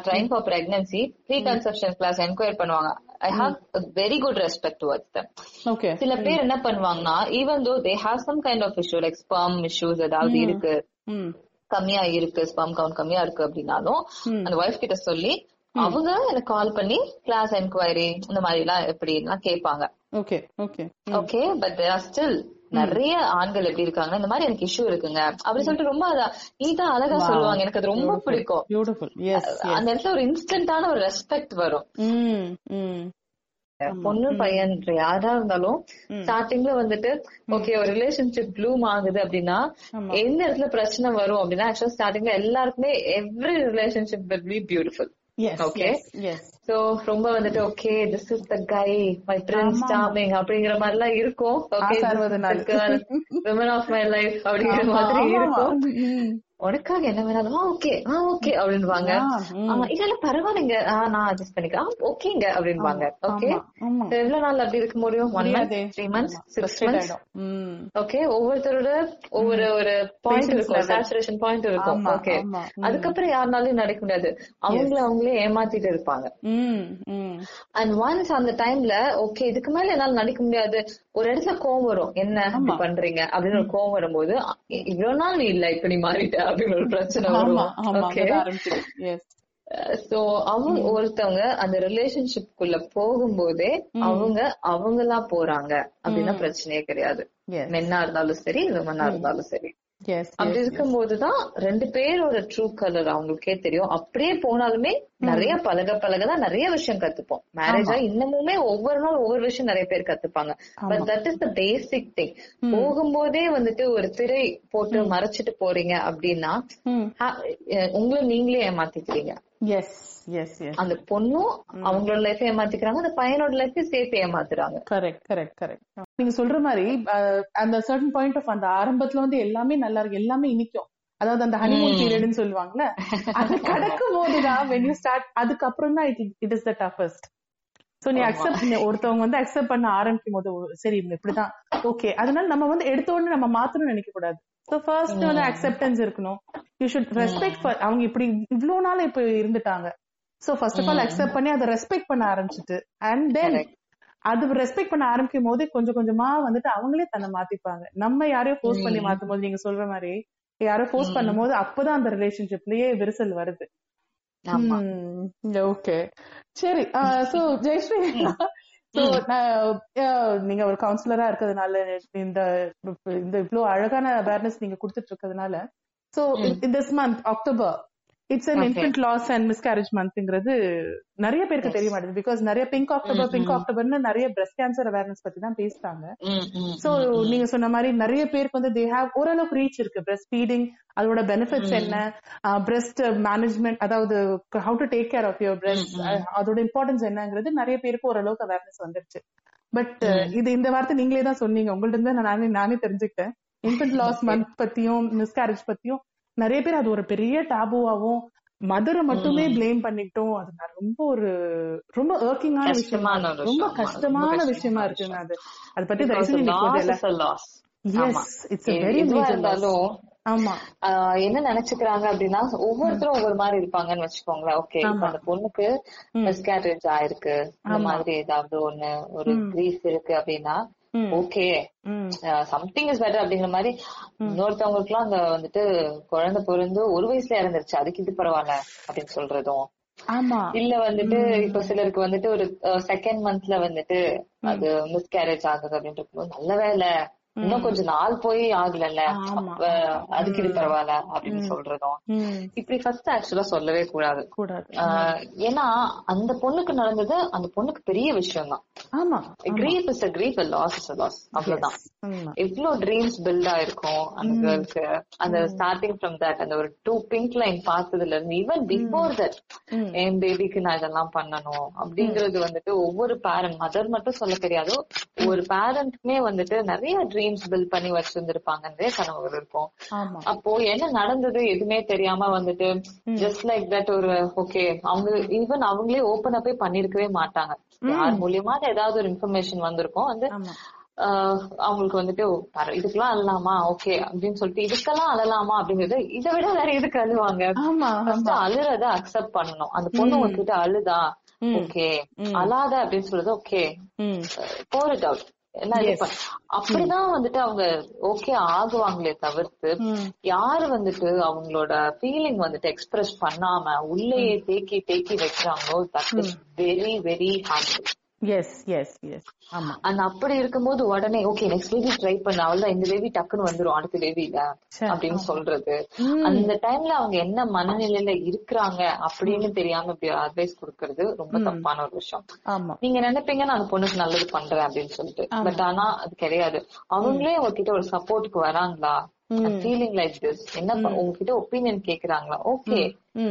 trying for pregnancy preconception class enquire பண்ணுவாங்க. I have very good respect towards them okay சில பேர் என்ன பண்ணுவாங்கன்னா even though they have some kind of issue like sperm issues ஏதாவது இருக்கு ம் கம்மியா இருக்கு ஸ்பம் கவுண்ட் கம்மியா இருக்கு அப்படின்னாலும் அந்த ஒய்ஃப் கிட்ட சொல்லி அவங்க எனக்கு கால் பண்ணி கிளாஸ் என்கொயரி இந்த மாதிரி எல்லாம் எப்படிலாம் கேட்பாங்க okay okay okay but there still நிறைய ஆண்கள் எப்படி இருக்காங்க இந்த மாதிரி எனக்கு இஷ்யூ இருக்குங்க. அப்படி சொல்லிட்டு ரொம்ப நீட்டா அழகா சொல்லுவாங்க. எனக்கு அது ரொம்ப பிடிக்கும். அந்த இடத்துல ஒரு இன்ஸ்டன்டான ஒரு ரெஸ்பெக்ட் வரும். பொண்ணு பையன் யாரா இருந்தாலும் ஸ்டார்டிங்ல வந்துட்டு ஓகே ஒரு ரிலேஷன்ஷிப் ப்ளூம் ஆகுது அப்படின்னா எந்த இடத்துல பிரச்சனை வரும் அப்படின்னா ஆக்சுவலா ஸ்டார்டிங்ல எல்லாருக்குமே every relationship will be beautiful yes so ரொம்ப வந்துட்டு okay this is the guy my prince charming அப்படிங்கிற மாதிரி எல்லாம் இருக்கும் okay. Women of my life அப்படிங்கிற மாதிரி இருக்கும். உனக்காக என்ன வேணாலும் ஓகே ஆ ஓகே அப்படின்வாங்க இல்ல இல்ல பரவாயில்லைங்க. நான் அட்ஜஸ்ட் பண்ணிக்கிறேன். ஓகேங்க அப்படின்வாங்க ஓகே. எவ்வளவு நாள் அப்படி இருக்க முடியும்? One month. Three months. Six months. Okay ஒவ்வொருத்தரோட ஒவ்வொரு ஒரு பாயிண்ட் இருக்கும். சேச்சுரேஷன் பாயிண்ட் இருக்கும். ஓகே. அதுக்கப்புறம் யாருனாலும் நடக்க முடியாது. அவங்கள அவங்களே ஏமாத்திட்டு இருப்பாங்க. அண்ட் ஒன்ஸ் அந்த டைம்ல ஓகே இதுக்கு மேல என்னால நடிக்க முடியாது. ஒரு இடத்துல கோவம் வரும். என்ன பண்றீங்க? அப்படின்னு ஒரு கோவம் வரும்போது இவ்வளவு நாள் நீ இல்ல இப்ப நீ மாறிட்ட. அப்படின்னு ஒரு பிரச்சனை வரும். சோ அவங்க ஒருத்தவங்க அந்த ரிலேஷன்ஷிப் குள்ள போகும்போதே அவங்க அவங்களா போறாங்க. அப்படின்னா பிரச்சனையே கிடையாது. மென்னா இருந்தாலும் சரி விமனா இருந்தாலும் சரி. அப்படி yes. இருக்கும்போதுதான் ரெண்டு பேரோட ட்ரூ கலர் அவங்களுக்கே தெரியும். அப்படியே போனாலுமே நிறைய பழக பழகதான் நிறைய விஷயம் கத்துப்போம். மேரேஜா இன்னமுமே ஒவ்வொரு நாள் ஒவ்வொரு விஷயம் நிறைய பேர் கத்துப்பாங்க. But that is the basic thing போகும்போதே வந்துட்டு ஒரு திரை போட்டு மறைச்சிட்டு போறீங்க அப்படின்னா உங்களை நீங்களே ஏமாத்திக்கிறீங்க. Yes. அந்த பொண்ணும் அவங்களோட லைஃப் ஏமாத்திக்கிறாங்க அந்த பையனோட லைஃப் சேர்த்து ஏமாத்துறாங்க. கரெக்ட் கரெக்ட் கரெக்ட் நீங்க சொல்ற மாதிரி அந்த சர்டன் பாயிண்ட் ஆஃப் அந்த ஆரம்பத்துல வந்து எல்லாமே நல்லா இருக்கு எல்லாமே இனிக்கும். அதாவது அந்த ஹனிமூன் பீரியட்னு சொல்லுவாங்கல்ல அது கடக்கும் போதுதான் when you start அதுக்கப்புறம் தான் it is the toughest so நீ அக்செப்ட் ஒருத்தவங்க வந்து அக்செப்ட் பண்ண ஆரம்பிக்கும் போது சரி இவங்க இப்படிதான். ஓகே அதனால நம்ம வந்து எடுத்த உடனே நம்ம மாத்தணும்னு நினைக்க கூடாது. சோ ஃபர்ஸ்ட் வந்து அக்செப்டன்ஸ் இருக்கணும். யூ ஷுட் ரெஸ்பெக்ட் அவங்க இப்படி இவ்வளவு நாள் இப்ப இருந்துட்டாங்க. So first of all accept பண்ணி அதை ரெஸ்பெக்ட் பண்ண ஆரம்பிச்சிட்டு. And then. அது ரெஸ்பெக்ட் பண்ண ஆரம்பிக்கும் போது கொஞ்சம் கொஞ்சமா வந்துட்டு அவங்களே தன்னை மாத்திப்பாங்க. நம்ம யாரையும் ஃபோர்ஸ் பண்ணி மாத்தும் போது நீங்க சொல்ற மாதிரி யாரோ ஃபோர்ஸ் பண்ணும் போது அப்பதான் அந்த ரிலேஷன்ஷிப்லயே விரிசல் வருது. ஆமா. ஓகே சரி சோ ஜெயஸ்ரீ நீங்க ஒரு கவுன்சிலரா இருக்கிறதுனால இந்த இந்த இவ்ளோ அழகான அவேர்னஸ் நீங்க கொடுத்துட்டு இருக்கிறதுனால. So this month October it's on. Infant loss and miscarriage மந்த்ங்கிறது நிறைய பேருக்கு தெரிய மாட்டேங்குது. பிகாஸ் நிறைய பிங்க் அக்டோபர் பிங்க் அக்டோபர்னு நிறைய பிரஸ்ட் கேன்சர் அவேர்னஸ் பத்தி தான் பேசுறாங்க. சோ நீங்க சொன்ன மாதிரி நிறைய பேருக்கு வந்து தே ஹேவ் ஓரளவுக்கு ரீச் இருக்கு. பிரஸ்ட் ஃபீடிங் அதோட பெனிஃபிட்ஸ் என்ன? பிரஸ்ட் மேனேஜ்மெண்ட் அதாவது how to take care of your breast அதோட இம்பார்ட்டன்ஸ் என்னங்கிறது நிறைய பேருக்கு ஓரளவுக்கு அவேர்னஸ் வந்துருச்சு. பட் இது இந்த வார்த்தை நீங்களே தான் சொன்னீங்க. உங்கள்ட்ட இருந்து நான் நானே நானே தெரிஞ்சுக்கிட்டேன். இன்ஃபென்ட் லாஸ் மந்த் பத்தியும் மிஸ்கேரேஜ் பத்தியும் நிறைய பேர் அது ஒரு பெரிய டாபுவாவும் மதரை மட்டுமே ப்ளேம் பண்ணிக்கிட்டோம். அது ரொம்ப ஒரு ரொம்ப ஏர்க்கிங்கான விஷயமா ரொம்ப. கஷ்டமான விஷயமா இருக்குங்க அது. அதை பத்தி இருந்தாலும் என்ன நினைச்சுக்கிறாங்க அப்படின்னா ஒவ்வொருத்தரும் ஒவ்வொரு மாதிரி இருப்பாங்கன்னு வச்சுக்கோங்களேன். ஓகே இப்ப அந்த பொண்ணுக்கு மிஸ்கேரேஜ் ஆயிருக்கு. இந்த மாதிரி ஏதாவது ஒண்ணு ஒரு கிரீஸ் இருக்கு அப்படின்னா ஓகே சம்திங் இஸ் பெட்டர் அப்படிங்கிற மாதிரி இன்னொருத்தவங்களுக்கு எல்லாம் அந்த வந்துட்டு குழந்தை பிறந்து ஒரு வயசுல இறந்துருச்சு. அதுக்கு இது பரவாயில்ல அப்படின்னு சொல்றதும். ஆமா. இல்ல வந்துட்டு இப்ப சிலருக்கு வந்துட்டு ஒரு செகண்ட் மந்த்ல வந்துட்டு அது மிஸ்கேரேஜ் ஆகுது இருக்கும்போது நல்ல வேலை. இன்னும் கொஞ்சம் நாள் போய் ஆகலல்ல. அதுக்கு இது பரவாயில்ல அப்படின்னு சொல்றதும். இப்படி ஃபர்ஸ்ட் ஆக்சுவலா சொல்லவே கூடாது. ஏன்னா அந்த பொண்ணுக்கு நடந்தது அந்த பொண்ணுக்கு பெரிய விஷயம் தான் ஆமா. Grief is a grief loss is loss அவ்வளவுதான். எவ்வளவு ட்ரீம்ஸ் பில்ட் ஆயிருக்கும் அந்த கேர்ள்க்கு அந்த ஸ்டார்டிங் ஃப்ரம் தட் அந்த ஒரு டூ பிங்க் லைன் பார்த்ததுல இருந்து ஈவன் பிஃபோர் தட் என் பேபிக்கு நான் இதெல்லாம் பண்ணணும்? அப்படிங்கறது வந்துட்டு ஒவ்வொரு பேரண்ட் மதர் மட்டும் சொல்ல தெரியாது. ஒவ்வொரு பேரண்ட்க்குமே வந்துட்டு நிறைய ட்ரீம்ஸ் பில்ட் பண்ணி வச்சிருந்திருப்பாங்க நிறைய கனவுகள் இருக்கும். அப்போ என்ன நடந்தது எதுவுமே தெரியாம வந்துட்டு ஜஸ்ட் லைக் தட் ஒரு ஓகே அவங்க ஈவன் அவங்களே ஓபன் அப்பே பண்ணிருக்கவே மாட்டாங்க. யார் மூலியமா ஏதாவது ஒரு இன்ஃபர்மேஷன் வந்திருக்கும். வந்து அவங்களுக்கு வந்துட்டு இதுக்கெல்லாம் அழலாமா? ஓகே அப்படின்னு சொல்லிட்டு இதுக்கெல்லாம் அழலாமா? அப்படிங்கறது இதை விட வேற எதுக்கு அழுவாங்க? அழுறத அக்செப்ட் பண்ணணும். அந்த பொண்ணு உங்ககிட்ட அழுதா? ஓகே அழாத அப்படின்னு சொல்றது ஓகே போர் இட் அவுட் எல்லாம் அப்படிதான் வந்துட்டு அவங்க ஓகே ஆகுவாங்களே தவிர்த்து. யாரு வந்துட்டு அவங்களோட ஃபீலிங் வந்துட்டு எக்ஸ்பிரஸ் பண்ணாம உள்ளேயே தேக்கி தேக்கி வைக்கிறாங்களோ that is very very hard yes yes yes ஆமா. அந்த அப்படி இருக்கும்போது உடனே ஓகே நெக்ஸ்ட் பேபி ட்ரை பண்ண அவ்வளவுதான் இந்த பேபி டக்குன்னு வந்துரும் அடுத்த பேபி இல்ல சரி, அப்படின்னு சொல்றது. அந்த டைம்ல அவங்க என்ன மனநிலையில இருக்கிறாங்க அப்படின்னு தெரியாம இப்படி அட்வைஸ் கொடுக்கறது ரொம்ப தப்பான ஒரு விஷயம். ஆமா. நீங்க நினைப்பீங்க நான் அந்த பொண்ணுக்கு நல்லது பண்றேன் அப்படின்னு சொல்லிட்டு. பட் ஆனா அது கிடையாது. அவங்களே உங்ககிட்ட ஒரு சப்போர்ட்டுக்கு வராங்களா? ஃபீலிங் லைக் திஸ் என்ன உங்ககிட்ட ஒப்பீனியன் கேக்குறாங்களா? ஓகே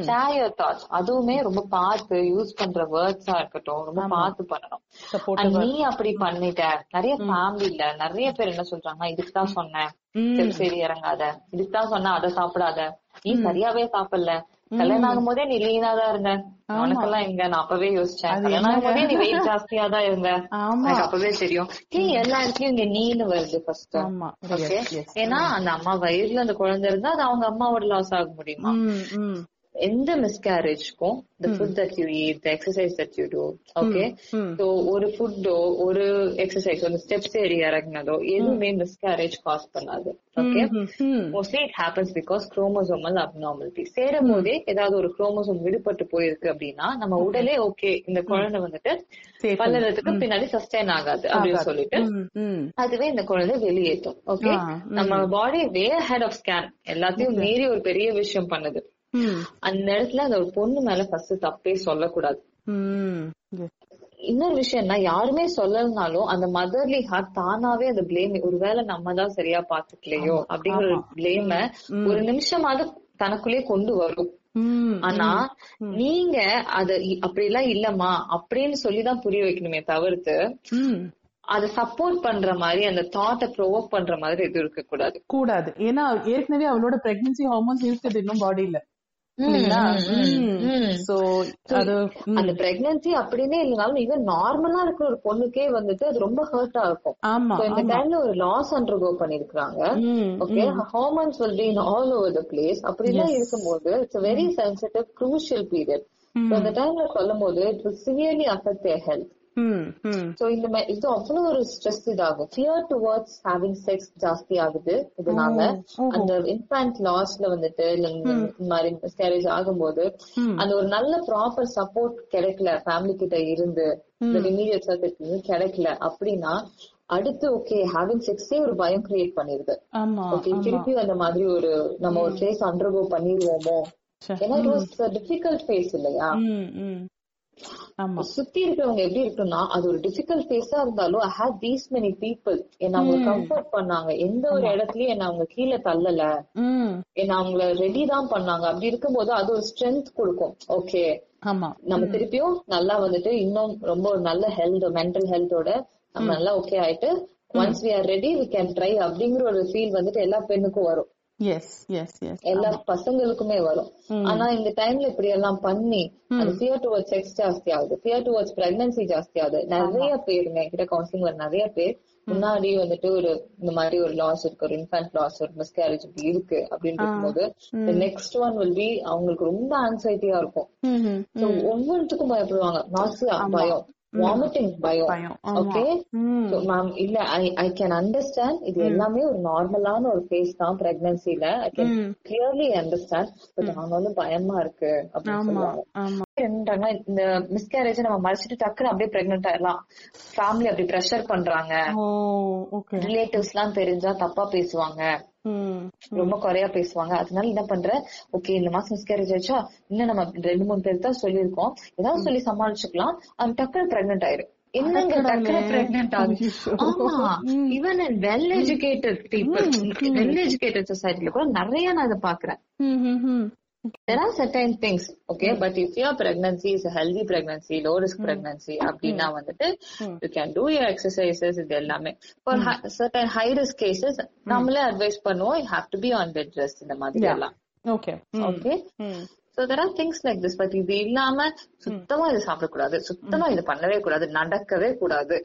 ஷேர் யுவர் தாட்ஸ் அதுவுமே ரொம்ப பார்த்து யூஸ் பண்ற வேர்ட்ஸா இருக்கட்டும். ரொம்ப பார்த்து பண்ணணும். நீ அப்படி பண்ணிட்ட. நிறைய ஃபேமிலில நிறைய பேர் என்ன சொல்றாங்க இதுக்கு தான் சொன்னேன். சரி சரி இறங்காத. இதுக்கு தான் சொன்ன அதை சாப்பிடாத. நீ சரியாவே சாப்பிடல. கல்யாணம் ஆகும் போதே நீ லீனா தான் இருந்த. உனக்கெல்லாம் எங்க? நான் அப்பவே யோசிச்சேன். கல்யாணம் ஆகும் போதே நீ வெயிட் ஜாஸ்தியா தான் இருந்த. ஆமா. எனக்கு அப்பவே தெரியும். ஏன் எல்லா இடத்துலயும் இங்க நீன்னு வருது ஃபர்ஸ்ட். ஏன்னா அந்த அம்மா வயிறுல அந்த குழந்தை இருந்தா அது அவங்க அம்மாவோட லாஸ் ஆக முடியுமா? எந்த மிஸ்கேரேஜ்க்கும் food that you eat the exercise that you do okay? ம். so ஒரு ஃபுட்டோ ஒரு எக்ஸசைஸ் ஒரு ஸ்டெப்ஸ் ஏறி இறங்குனதோ எதுவுமே மிஸ்கேரேஜ் காஸ் பண்ணாது okay. Mostly it happens because chromosomal abnormality சேரும் போதே ஏதாவது ஒரு குரோமோசோம் விடுபட்டு போயிருக்கு அப்படின்னா நம்ம உடலே ஓகே இந்த குழந்தை வந்துட்டு Safe. வளர்றதுக்கு பின்னாடி சஸ்டைன் ஆகாது அப்படின்னு சொல்லிட்டு. அதுவே இந்த குழந்தை வெளியேற்றும் ஓகே நம்ம body way ahead of scan எல்லாத்தையும் மீறி ஒரு பெரிய விஷயம் பண்ணுது. அந்த இடத்துல அந்த ஒரு பொண்ணு மேல ஃபர்ஸ்ட் தப்பே சொல்லக்கூடாது. இன்னொரு விஷயம்னா யாருமே சொல்லலனாலும் அந்த மதர்லி ஹார்ட் தானாவே அந்த பிளேம் ஒருவேளை நம்ம தான் சரியா பாத்துக்கலையோ அப்படிங்கிற ஒரு பிளேம ஒரு நிமிஷமாவது தனக்குள்ளே கொண்டு வரும். ஆனா நீங்க அத இ- அப்படிலாம் இல்லம்மா அப்படின்னு சொல்லிதான் புரிய வைக்கணுமே தவிர்த்து. அத சப்போர்ட் பண்ற மாதிரி அந்த தாட்டை ப்ரொவோக் பண்ற மாதிரி எதுவும் இருக்க கூடாது. கூடாது ஏன்னா ஏற்கனவே அவளோட பிரெக்னன்சி ஹார்மோன்ஸ் இருக்குது இன்னும் பாடியில இல்லைங்களா சோ அது ம், அந்த பிரெக்னன்சி அப்படின்னே இல்லைனாலும் ஈவன் நார்மலா இருக்கிற ஒரு பொண்ணுக்கே வந்துட்டு அது ரொம்ப ஹர்ட்டா இருக்கும். இந்த டைம்ல ஒரு லாஸ் அண்டர்கோ பண்ணிருக்காங்க okay hormones will be in all over the place அப்படிலாம் இருக்கும்போது it's very sensitive crucial period அந்த டைம்ல சொல்லும் போது it will severely affect their health. So இந்த மா- இது அவ்வளவு ஒரு ஸ்ட்ரெஸ் இதாகும். ஃபியர் டுவர்ட்ஸ் ஹேவிங் செக்ஸ் ஜாஸ்தி ஆகுது இதனால. அந்த இன்ஃபேண்ட் லாஸ்ல வந்துட்டு இல்ல இந்த மாதிரி மிஸ்கேரேஜ் ஆகும்போது அந்த ஒரு நல்ல ப்ராப்பர் சப்போர்ட் கிடைக்கல ஃபேமிலி கிட்ட இருந்து. இமீடியட் சர்க்கிள் கிடைக்கல அப்படின்னா அடுத்து ஓகே ஹேவிங் செக்ஸே ஒரு பயம் கிரியேட் பண்ணிருது. ஓகே திருப்பி அந்த மாதிரி ஒரு நம்ம ஒரு ஃபேஸ் அண்டர்கோ பண்ணிருவோமோ? சரி. ஏன்னா இட் வாஸ் டிஃபிகல்ட் ஃபேஸ் இல்லையா? சுத்தி இருக்கிறவங்க எப்படி இருக்குன்னா அது ஒரு டிஃபிகல்ட் ஃபேஸா இருந்தாலும் I have these many people என்ன அவங்க கம்ஃபர்ட் பண்ணாங்க. எந்த ஒரு இடத்துலயும் என்ன அவங்க கீழே தள்ளல. என்ன அவங்கள ரெடி தான் பண்ணாங்க. அப்படி இருக்கும்போது அது ஒரு ஸ்ட்ரென்த் கொடுக்கும். ஓகே நம்ம திருப்பியும் நல்லா வந்துட்டு இன்னும் ரொம்ப ஒரு நல்ல ஹெல்த் மென்டல் ஹெல்த்தோட நம்ம நல்லா ஓகே ஆயிட்டு once we are ready we can try அப்படிங்கிற ஒரு ஃபீல் வந்துட்டு எல்லா பெண்ணுக்கும் வரும். எல்லா பசங்களுக்குமே வரும். ஆனா இந்த டைம்ல இப்படி எல்லாம் பண்ணி அது ஃபியர் டுவர்ட்ஸ் செக்ஸ் ஜாஸ்தி ஆகுது. ஃபியர் டுவர்ட்ஸ் பிரெக்னன்சி ஜாஸ்தி ஆகுது. நிறைய பேருங்க என்கிட்ட கவுன்சிலிங் வர நிறைய பேர் முன்னாடி வந்துட்டு ஒரு இந்த மாதிரி ஒரு லாஸ் இருக்கு ஒரு இன்ஃபேன்ட் லாஸ் ஒரு மிஸ்கேரேஜ் இப்படி இருக்கு அப்படின்னு இருக்கும்போது நெக்ஸ்ட் ஒன் வில் பி அவங்களுக்கு ரொம்ப ஆன்சைட்டியா இருக்கும். ம், ம். So, ஒவ்வொன்றுத்துக்கும் பயப்படுவாங்க நாசியா பயம். வாமிட்டிங் பயம் ஓகே மேம் இல்ல ஐ ஐ கேன் அண்டர்ஸ்டாண்ட் இது எல்லாமே ஒரு நார்மலான ஒரு ஃபேஸ் தான் பிரெக்னன்சில I can. Clearly understand but ஆனாலும் பயமா இருக்கு அப்படின்னு சொல்லுவாங்க. ஆமா என்னன்றாங்கன்னா, இந்த மிஸ்கேரேஜ் நம்ம மறைச்சிட்டு டக்குன்னு அப்படியே பிரெக்னென்ட் ஆயிடலாம். ஃபேமிலி அப்படி ப்ரெஷர் பண்றாங்க. ரிலேட்டிவ்ஸ் எல்லாம் தெரிஞ்சா தப்பா பேசுவாங்க. ரொம்ப குறையா பேசுவாங்க. அதனால என்ன பண்ற? ஓகே இந்த மாசம் மிஸ்கேரேஜ் ஆச்சா இன்னும் நம்ம ரெண்டு மூணு பேர் தான் சொல்லியிருக்கோம். ஏதாவது சொல்லி சமாளிச்சுக்கலாம். அது டக்குனு பிரெக்னென்ட் ஆயிரும் என்னங்க டக்குனு பிரெக்னென்ட் ஆகுது? ஆமா. Even and well educated people well educated சொசைட்டில கூட நிறைய நான் இதை பாக்குறேன். Are certain things okay but if your pregnancy is a healthy pregnancy low risk pregnancy அப்படின்னா வந்துட்டு you can do your exercises இது எல்லாமே for hi- certain high risk cases நம்மளே அட்வைஸ் பண்ணுவோம் you have to be on bed rest இந்த மாதிரி. எல்லாம் okay okay so there are things like this. But இது இல்லாம சுத்தமா இது சாப்பிடக்கூடாது. சுத்தமா இது பண்ணவே கூடாது. நடக்கவே கூடாது.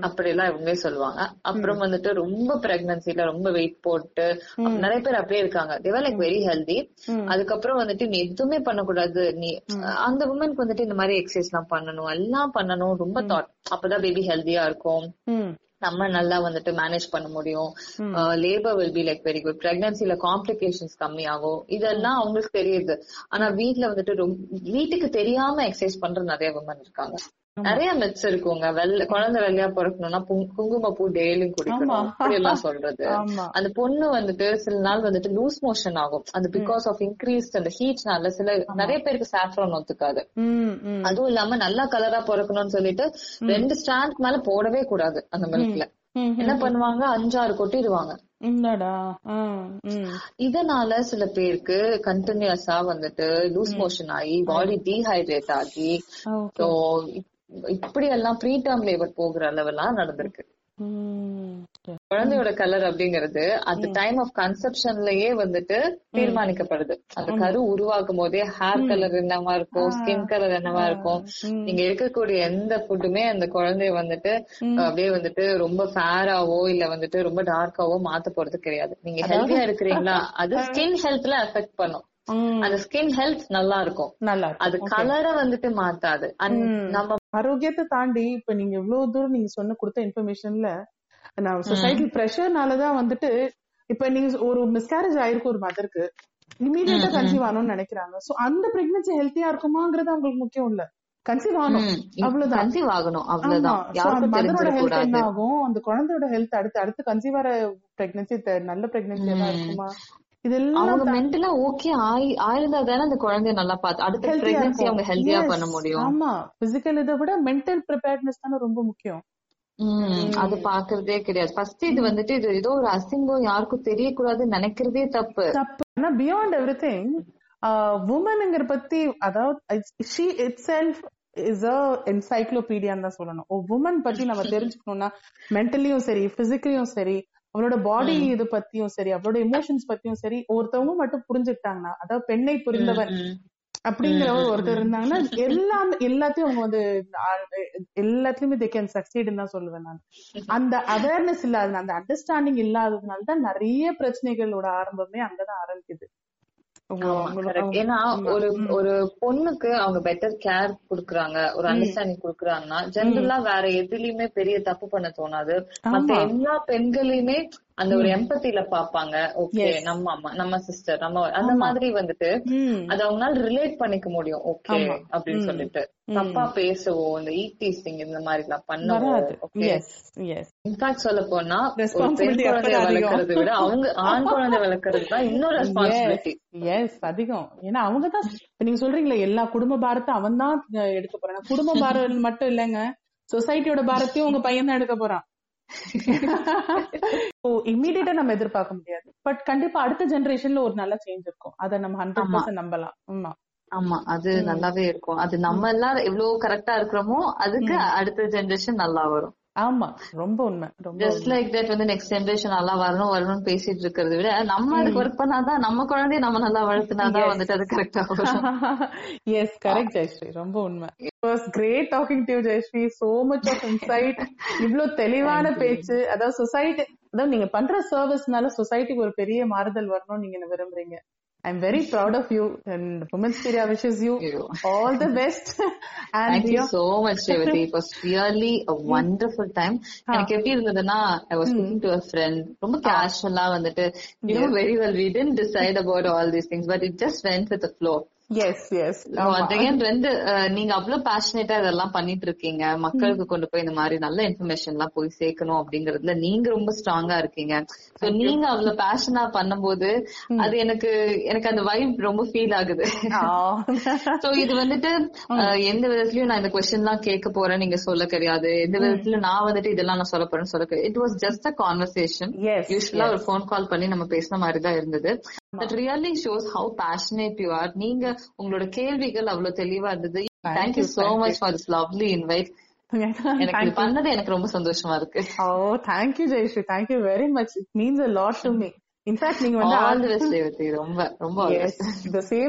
அப்படி எல்லாம் இவங்களே சொல்லுவாங்க. அப்புறம் வந்துட்டு ரொம்ப பிரெக்னன்சில ரொம்ப வெயிட் போட்டு நிறைய பேர் அப்படியே இருக்காங்க. தேவர் லைக் வெரி ஹெல்தி அதுக்கப்புறம் வந்துட்டு நீ எதுவுமே பண்ணக்கூடாது. நீ அந்த உமனுக்கு வந்துட்டு இந்த மாதிரி எக்ஸசைஸ் எல்லாம் பண்ணணும். எல்லாம் பண்ணணும். ரொம்ப தாட் அப்பதான் பேபி ஹெல்தியா இருக்கும். நம்ம நல்லா வந்துட்டு மேனேஜ் பண்ண முடியும். Labour will be like very good பிரெக்னன்சில complications கம்மி ஆகும் இதெல்லாம் அவங்களுக்கு தெரியுது. ஆனா வீட்ல வந்துட்டு ரொம்ப வீட்டுக்கு தெரியாம எக்ஸசைஸ் பண்ற நிறைய விமன் இருக்காங்க. நிறைய மித்ஸ் இருக்குங்க. வெள்ளை குழந்தை வெள்ளையா பிறக்கணும்னா புங்- குங்குமப்பூ டெய்லியும் குடிக்கணும். அப்படி எல்லாம் சொல்றது. அந்த பொண்ணு வந்துட்டு சில நாள் வந்துட்டு லூஸ் மோஷன் ஆகும். அது பிகாஸ் ஆஃப் இன்க்ரீஸ் அந்த ஹீட்னால சில நிறைய பேருக்கு சாஃப்ரான் ஒத்துக்காது. அதுவும் இல்லாம நல்லா கலரா பிறக்கணும்னு சொல்லிட்டு ரெண்டு ஸ்டாண்ட் மேல போடவே கூடாது அந்த மில்க்ல என்ன பண்ணுவாங்க? அஞ்சாறு கொட்டிடுவாங்க. இதனால சில பேருக்கு கண்டினியூஸா வந்துட்டு லூஸ் மோஷன் ஆகி பாடி டீஹைட்ரேட் ஆகி இப்படி எல்லாம் ப்ரீ டேர்ம் லேபர் போகிற அளவெல்லாம் நடந்திருக்கு. குழந்தையோட கலர் அப்படிங்கிறது அந்த டைம் ஆஃப் கன்செப்ஷன்லயே வந்துட்டு தீர்மானிக்கப்படுது. அந்த கரு உருவாக்கும் போதே ஹேர் கலர் என்னவா இருக்கும் ஸ்கின் கலர் என்னவா இருக்கும். நீங்க இருக்கக்கூடிய எந்த ஃபுட்டுமே அந்த குழந்தைய வந்துட்டு அப்படியே வந்துட்டு ரொம்ப ஃபேராவோ இல்ல வந்துட்டு ரொம்ப டார்க்காவோ மாத்த போறது கிடையாது. நீங்க ஹெல்த்தியா இருக்கிறீங்களா அது ஸ்கின் ஹெல்த்ல அஃபெக்ட் பண்ணும். அந்த ஸ்கின் ஹெல்த் நல்லா இருக்கும் நல்லா. அது கலரை வந்துட்டு மாத்தாது. நம்ம ஆரோக்கியத்தை தாண்டி இப்ப நீங்க இவ்வளவு தூரம் நீங்க சொன்ன கொடுத்த இன்ஃபர்மேஷன்ல நான் சொசைட்டி ப்ரெஷர்னாலதான் வந்துட்டு இப்ப நீங்க ஒரு மிஸ்கேரேஜ் ஆயிருக்கு ஒரு மதருக்கு இமீடியட்டா கன்சீவ் ஆகணும்னு நினைக்கிறாங்க. சோ அந்த பிரெக்னன்சி ஹெல்த்தியா இருக்குமாங்கிறது அவங்களுக்கு முக்கியம் இல்ல. கன்சீவ் ஆகணும். அவ்வளவுதான். கன்சீவ் ஆகணும். அவ்வளவுதான். மதரோட ஹெல்த் என்ன ஆகும்? அந்த குழந்தையோட ஹெல்த் அடுத்து அடுத்து கன்சீவ் ஆற பிரெக்னன்சி நல்ல பிரெக்னன்சி எல்லாம் இருக்குமா? இதெல்லாம் அவங்க மென்டலா ஓகே ஆயி ஆயிருந்தா தானே அந்த குழந்தைய நல்லா பார்த்து அடுத்த பிரெக்னன்சி அவங்க Yes. பண்ண முடியும். ஆமா. பிசிக்கல் இதை விட மென்டல் ப்ரிப்பேர்ட்னஸ் தானே ரொம்ப முக்கியம். அது பாக்குறதே கிடையாது. ஃபர்ஸ்ட் இது வந்துட்டு இது ஏதோ ஒரு அசிங்கம் யாருக்கும் தெரியக்கூடாதுன்னு நினைக்கிறதே தப்பு. தப்பு. ஆனா பியாண்ட் எவ்ரி திங் உமனுங்கிற பத்தி அதாவது she itself is a என்சைக்ளோபீடியான்னு தான் சொல்லணும். உமன் பத்தி நம்ம தெரிஞ்சுக்கணும்னா மென்டலியும் சரி பிசிக்கலியும் சரி அவளோட பாடி இது பத்தியும் சரி அவளோட எமோஷன்ஸ் பத்தியும் சரி ஒருத்தவங்க மட்டும் புரிஞ்சுக்கிட்டாங்கன்னா அதாவது பெண்ணை புரிந்தவன் உம் அப்படிங்கிற ஒருத்தர் இருந்தாங்கன்னா எல்லாமே எல்லாத்தையும் அவங்க வந்து எல்லாத்துலயுமே தே கேன் சக்சீட் தான் சொல்லுவேன் நான். அந்த அவேர்னஸ் இல்லாத அந்த அண்டர்ஸ்டாண்டிங் இல்லாததுனால தான் நிறைய பிரச்சனைகளோட ஆரம்பமே அங்கதான் ஆரம்பிக்குது உங்க- ஆமா, உங்களோட- correct. ஏன்னா. ஒரு. ஒரு பொண்ணுக்கு அவங்க பெட்டர் கேர் குடுக்குறாங்க ஒரு அண்டர்ஸ்டாண்டிங் குடுக்குறாங்கன்னா ஜென்ரலா வேற எதுலயுமே பெரிய தப்பு பண்ண தோணாது மத்த. எல்லா பெண்களையுமே அந்த ஒரு எம்பத்தில பாப்பாங்க. ஓகே. நம்ம அம்மா நம்ம சிஸ்டர் நம்ம அந்த மாதிரி வந்துட்டு. அது அவங்களால ரிலேட் பண்ணிக்க முடியும். ஓகே. அப்படின்னு. சொல்லிட்டு. தப்பா பேசவோ இந்த ஈட் டீசிங் இந்த மாதிரி எல்லாம் பண்ணவோ இன்ஃபேக்ட் சொல்ல போனா பெண் குழந்தைய. வளர்க்கறதை விட அவங்க ஆண் குழந்தை வளர்க்கறது தான் இன்னும் ரெஸ்பான்சிபிலிட்டி எஸ் அதிகம். ஏன்னா அவங்கதான் இப்ப நீங்க சொல்றீங்களே எல்லா குடும்ப பாரத்தை அவன் தான் எடுக்க போறான். குடும்ப பாரம் மட்டும் இல்லைங்க. சொசைட்டியோட பாரத்தையும் உங்க பையன் தான் எடுக்க போறான். இம்மீடியட்டா நம்ம எதிர்பார்க்க முடியாது. பட் கண்டிப்பா அடுத்த ஜெனரேஷன்ல ஒரு நல்ல சேஞ்ச் இருக்கும். அதை நம்ம ஹண்ட்ரட் பர்சன்ட் நம்பலாம். ஆமா. ஆமா அது நல்லாவே இருக்கும். அது நம்ம எல்லாம் எவ்வளவு கரெக்டா இருக்கிறோமோ அதுக்கு அடுத்த ஜெனரேஷன் நல்லா வரும். ஆமா ரொம்ப உண்மை ரொம்ப ஜஸ்ட் லைக் தட் வந்து நெக்ஸ்ட் ஜெனரேஷன் நல்லா வரணும் வரணும்னு பேசிட்டு இருக்கிறத விட நம்ம அதுக்கு ஒர்க் பண்ணாதான் நம்ம குழந்தைய நம்ம நல்லா வளர்த்துனாதான் வந்துட்டு அது கரெக்டா எஸ் கரெக்ட் ஜெயஸ்ரீ ரொம்ப உண்மை. It was great talking to Jayashree so much of insight இவ்ளோ தெளிவான பேச்சு. அதாவது சொசைட்டி அதாவது நீங்க பண்ற சர்வீஸ்னால சொசைட்டிக்கு ஒரு பெரிய மாறுதல் வரணும்னு நீங்க விரும்புறீங்க? I am very proud of you and women's பீரியா wishes you ஐயோ. All the best Thank and you so much, Revati. It was really a wonderful time. எனக்கு எப்படி இருந்ததுன்னா I was speaking to a friend ரொம்ப கேஷுவலா வந்துட்டு you know very well we tend decide about all these things but it just went with flow yes yes ரெண்டு நீங்க அவ்வளவு பேஷனேட்டா இதெல்லாம் பண்ணிட்டு இருக்கீங்க மக்களுக்கு கொண்டு போய் இந்த மாதிரி நல்ல இன்ஃபர்மேஷன் எல்லாம் போய் சேர்க்கணும் அப்படிங்கறதுல நீங்க ரொம்ப ஸ்ட்ராங்கா இருக்கீங்க. சோ நீங்க அவ்வளவு பேஷனா பண்ணும்போது அது எனக்கு எனக்கு அந்த வைப் ரொம்ப ஃபீல் ஆகுது. சோ இது வந்துட்டு எந்த விதத்துலயும் நான் இந்த கொஸ்டின் எல்லாம் கேட்க போறேன் நீங்க சொல்ல கிடையாது. எந்த விதத்துல நான் வந்துட்டு இதெல்லாம் நான் சொல்ல போறேன்னு சொல்ல it was just a conversation யூஸ்வலா ஒரு ஃபோன் கால் பண்ணி நம்ம பேசின மாதிரி தான் இருந்தது. That really shows how passionate you are நீங்க உங்களோட கேள்விகள் அவ்வளவு தெளிவா இருந்தது. Thank you so much for this lovely invite எனக்கு பண்ணது எனக்கு ரொம்ப சந்தோஷமா இருக்கு. ஓ thank you Jayashree thank you very much it means a lot to me in fact நீங்க வந்து ஆல் தி பெஸ்ட் ரேவதி ரொம்ப ரொம்ப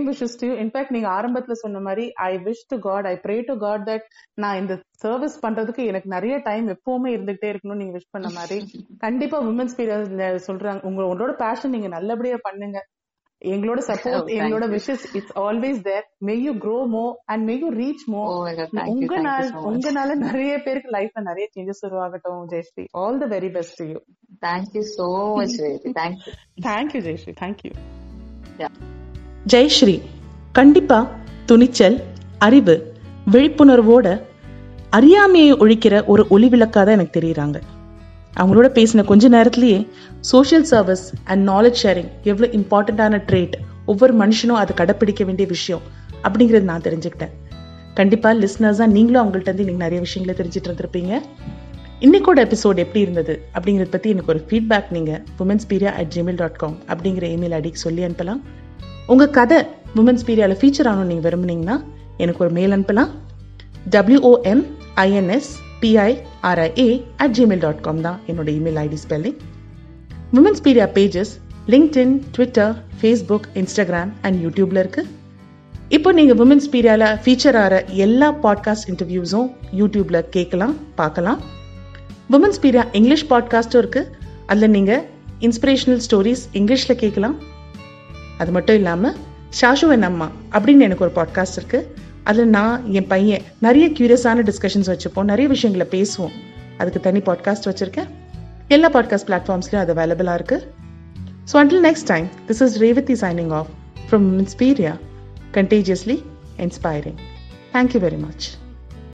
wishes to you. In fact, நீங்க ஆரம்பத்துல சொன்ன மாதிரி I wish to God I pray to God that நான் இந்த சர்வீஸ் பண்றதுக்கு எனக்கு நிறைய டைம் எப்பவுமே இருந்துகிட்டே இருக்கணும்னு நீங்க விஷ் பண்ண மாதிரி. கண்டிப்பா உமன்ஸ் பீரியட் சொல்றாங்க. உங்க உங்களோட பேஷன் நீங்க நல்லபடியா பண்ணுங்க. எங்களோட Oh, சப்போர்ட் thank எங்களோட. Wishes it's always there may you grow more and may you reach more Oh my God, thank you, உங்க thank you நாள் so much. உங்கனால நிறைய பேருக்கு லைஃப்ல நிறைய changes உருவாகட்டும் Jayashree. All the very best to you Thank you so much, Revati. Thank you. Thank you Jayashree thank you Yeah. Jayashree கண்டிப்பா துணிச்சல் அறிவு விழிப்புணர்வோட அறியாமையை ஒழிக்கிற ஒரு ஒளி விளக்காதான் எனக்கு தெரியுறாங்க அவங்களோட பேசின கொஞ்ச நேரத்திலேயே social service and knowledge sharing எவ்வளோ இம்பார்ட்டண்ட்டான ட்ரேட் ஒவ்வொரு மனுஷனும் அதை கடைப்பிடிக்க வேண்டிய விஷயம் அப்படிங்கிறது நான் தெரிஞ்சுக்கிட்டேன் கண்டிப்பா லிஸ்னர்ஸா நீங்களும் அவங்கள்ட்ட இருந்து நீங்க நிறைய விஷயங்களை தெரிஞ்சுட்டு இருந்திருப்பீங்க இன்னைக்கோட எபிசோட் எப்படி இருந்தது அப்படிங்கிறத பற்றி எனக்கு ஒரு ஃபீட்பேக் நீங்கள் womens piria at Gmail dot com அப்படிங்கிற இமெயில் ஐடிக்கு சொல்லி அனுப்பலாம். உங்கள் கதை உமன்ஸ் பீரியாவில் ஃபீச்சர் ஆகணும் நீங்கள் விரும்புனீங்கன்னா எனக்கு ஒரு மெயில் அனுப்பலாம். W O M I N S P I R I A at Gmail dot com தான் என்னோட email ID spelling womens piria pages LinkedIn Twitter Facebook Instagram and யூடியூப்ல இருக்கு. இப்போ நீங்கள் விமன்ஸ் பீரியாவில் ஃபீச்சர் ஆகிற எல்லா பாட்காஸ்ட் இன்டர்வியூஸும் யூடியூப்ல கேட்கலாம் பார்க்கலாம். உமன்ஸ் பீரியா இங்கிலீஷ் பாட்காஸ்ட்டும் இருக்குது அதில் நீங்கள் இன்ஸ்பிரேஷனல் ஸ்டோரிஸ் இங்கிலீஷில் கேட்கலாம் அது மட்டும் இல்லாமல் ஷாஷு என் அம்மா அப்படின்னு எனக்கு ஒரு பாட்காஸ்ட் இருக்குது அதில் நான் என் பையன் நிறைய கியூரியஸான டிஸ்கஷன்ஸ் வச்சுப்போம். நிறைய விஷயங்களை பேசுவோம். அதுக்கு தனி பாட்காஸ்ட் வச்சுருக்கேன். எல்லா பாட்காஸ்ட் பிளாட்ஃபார்ம்ஸ்லையும் அது அவைலபிளாக இருக்குது so until next time this is Revati signing off from Inspiria contagiously inspiring Thank you very much.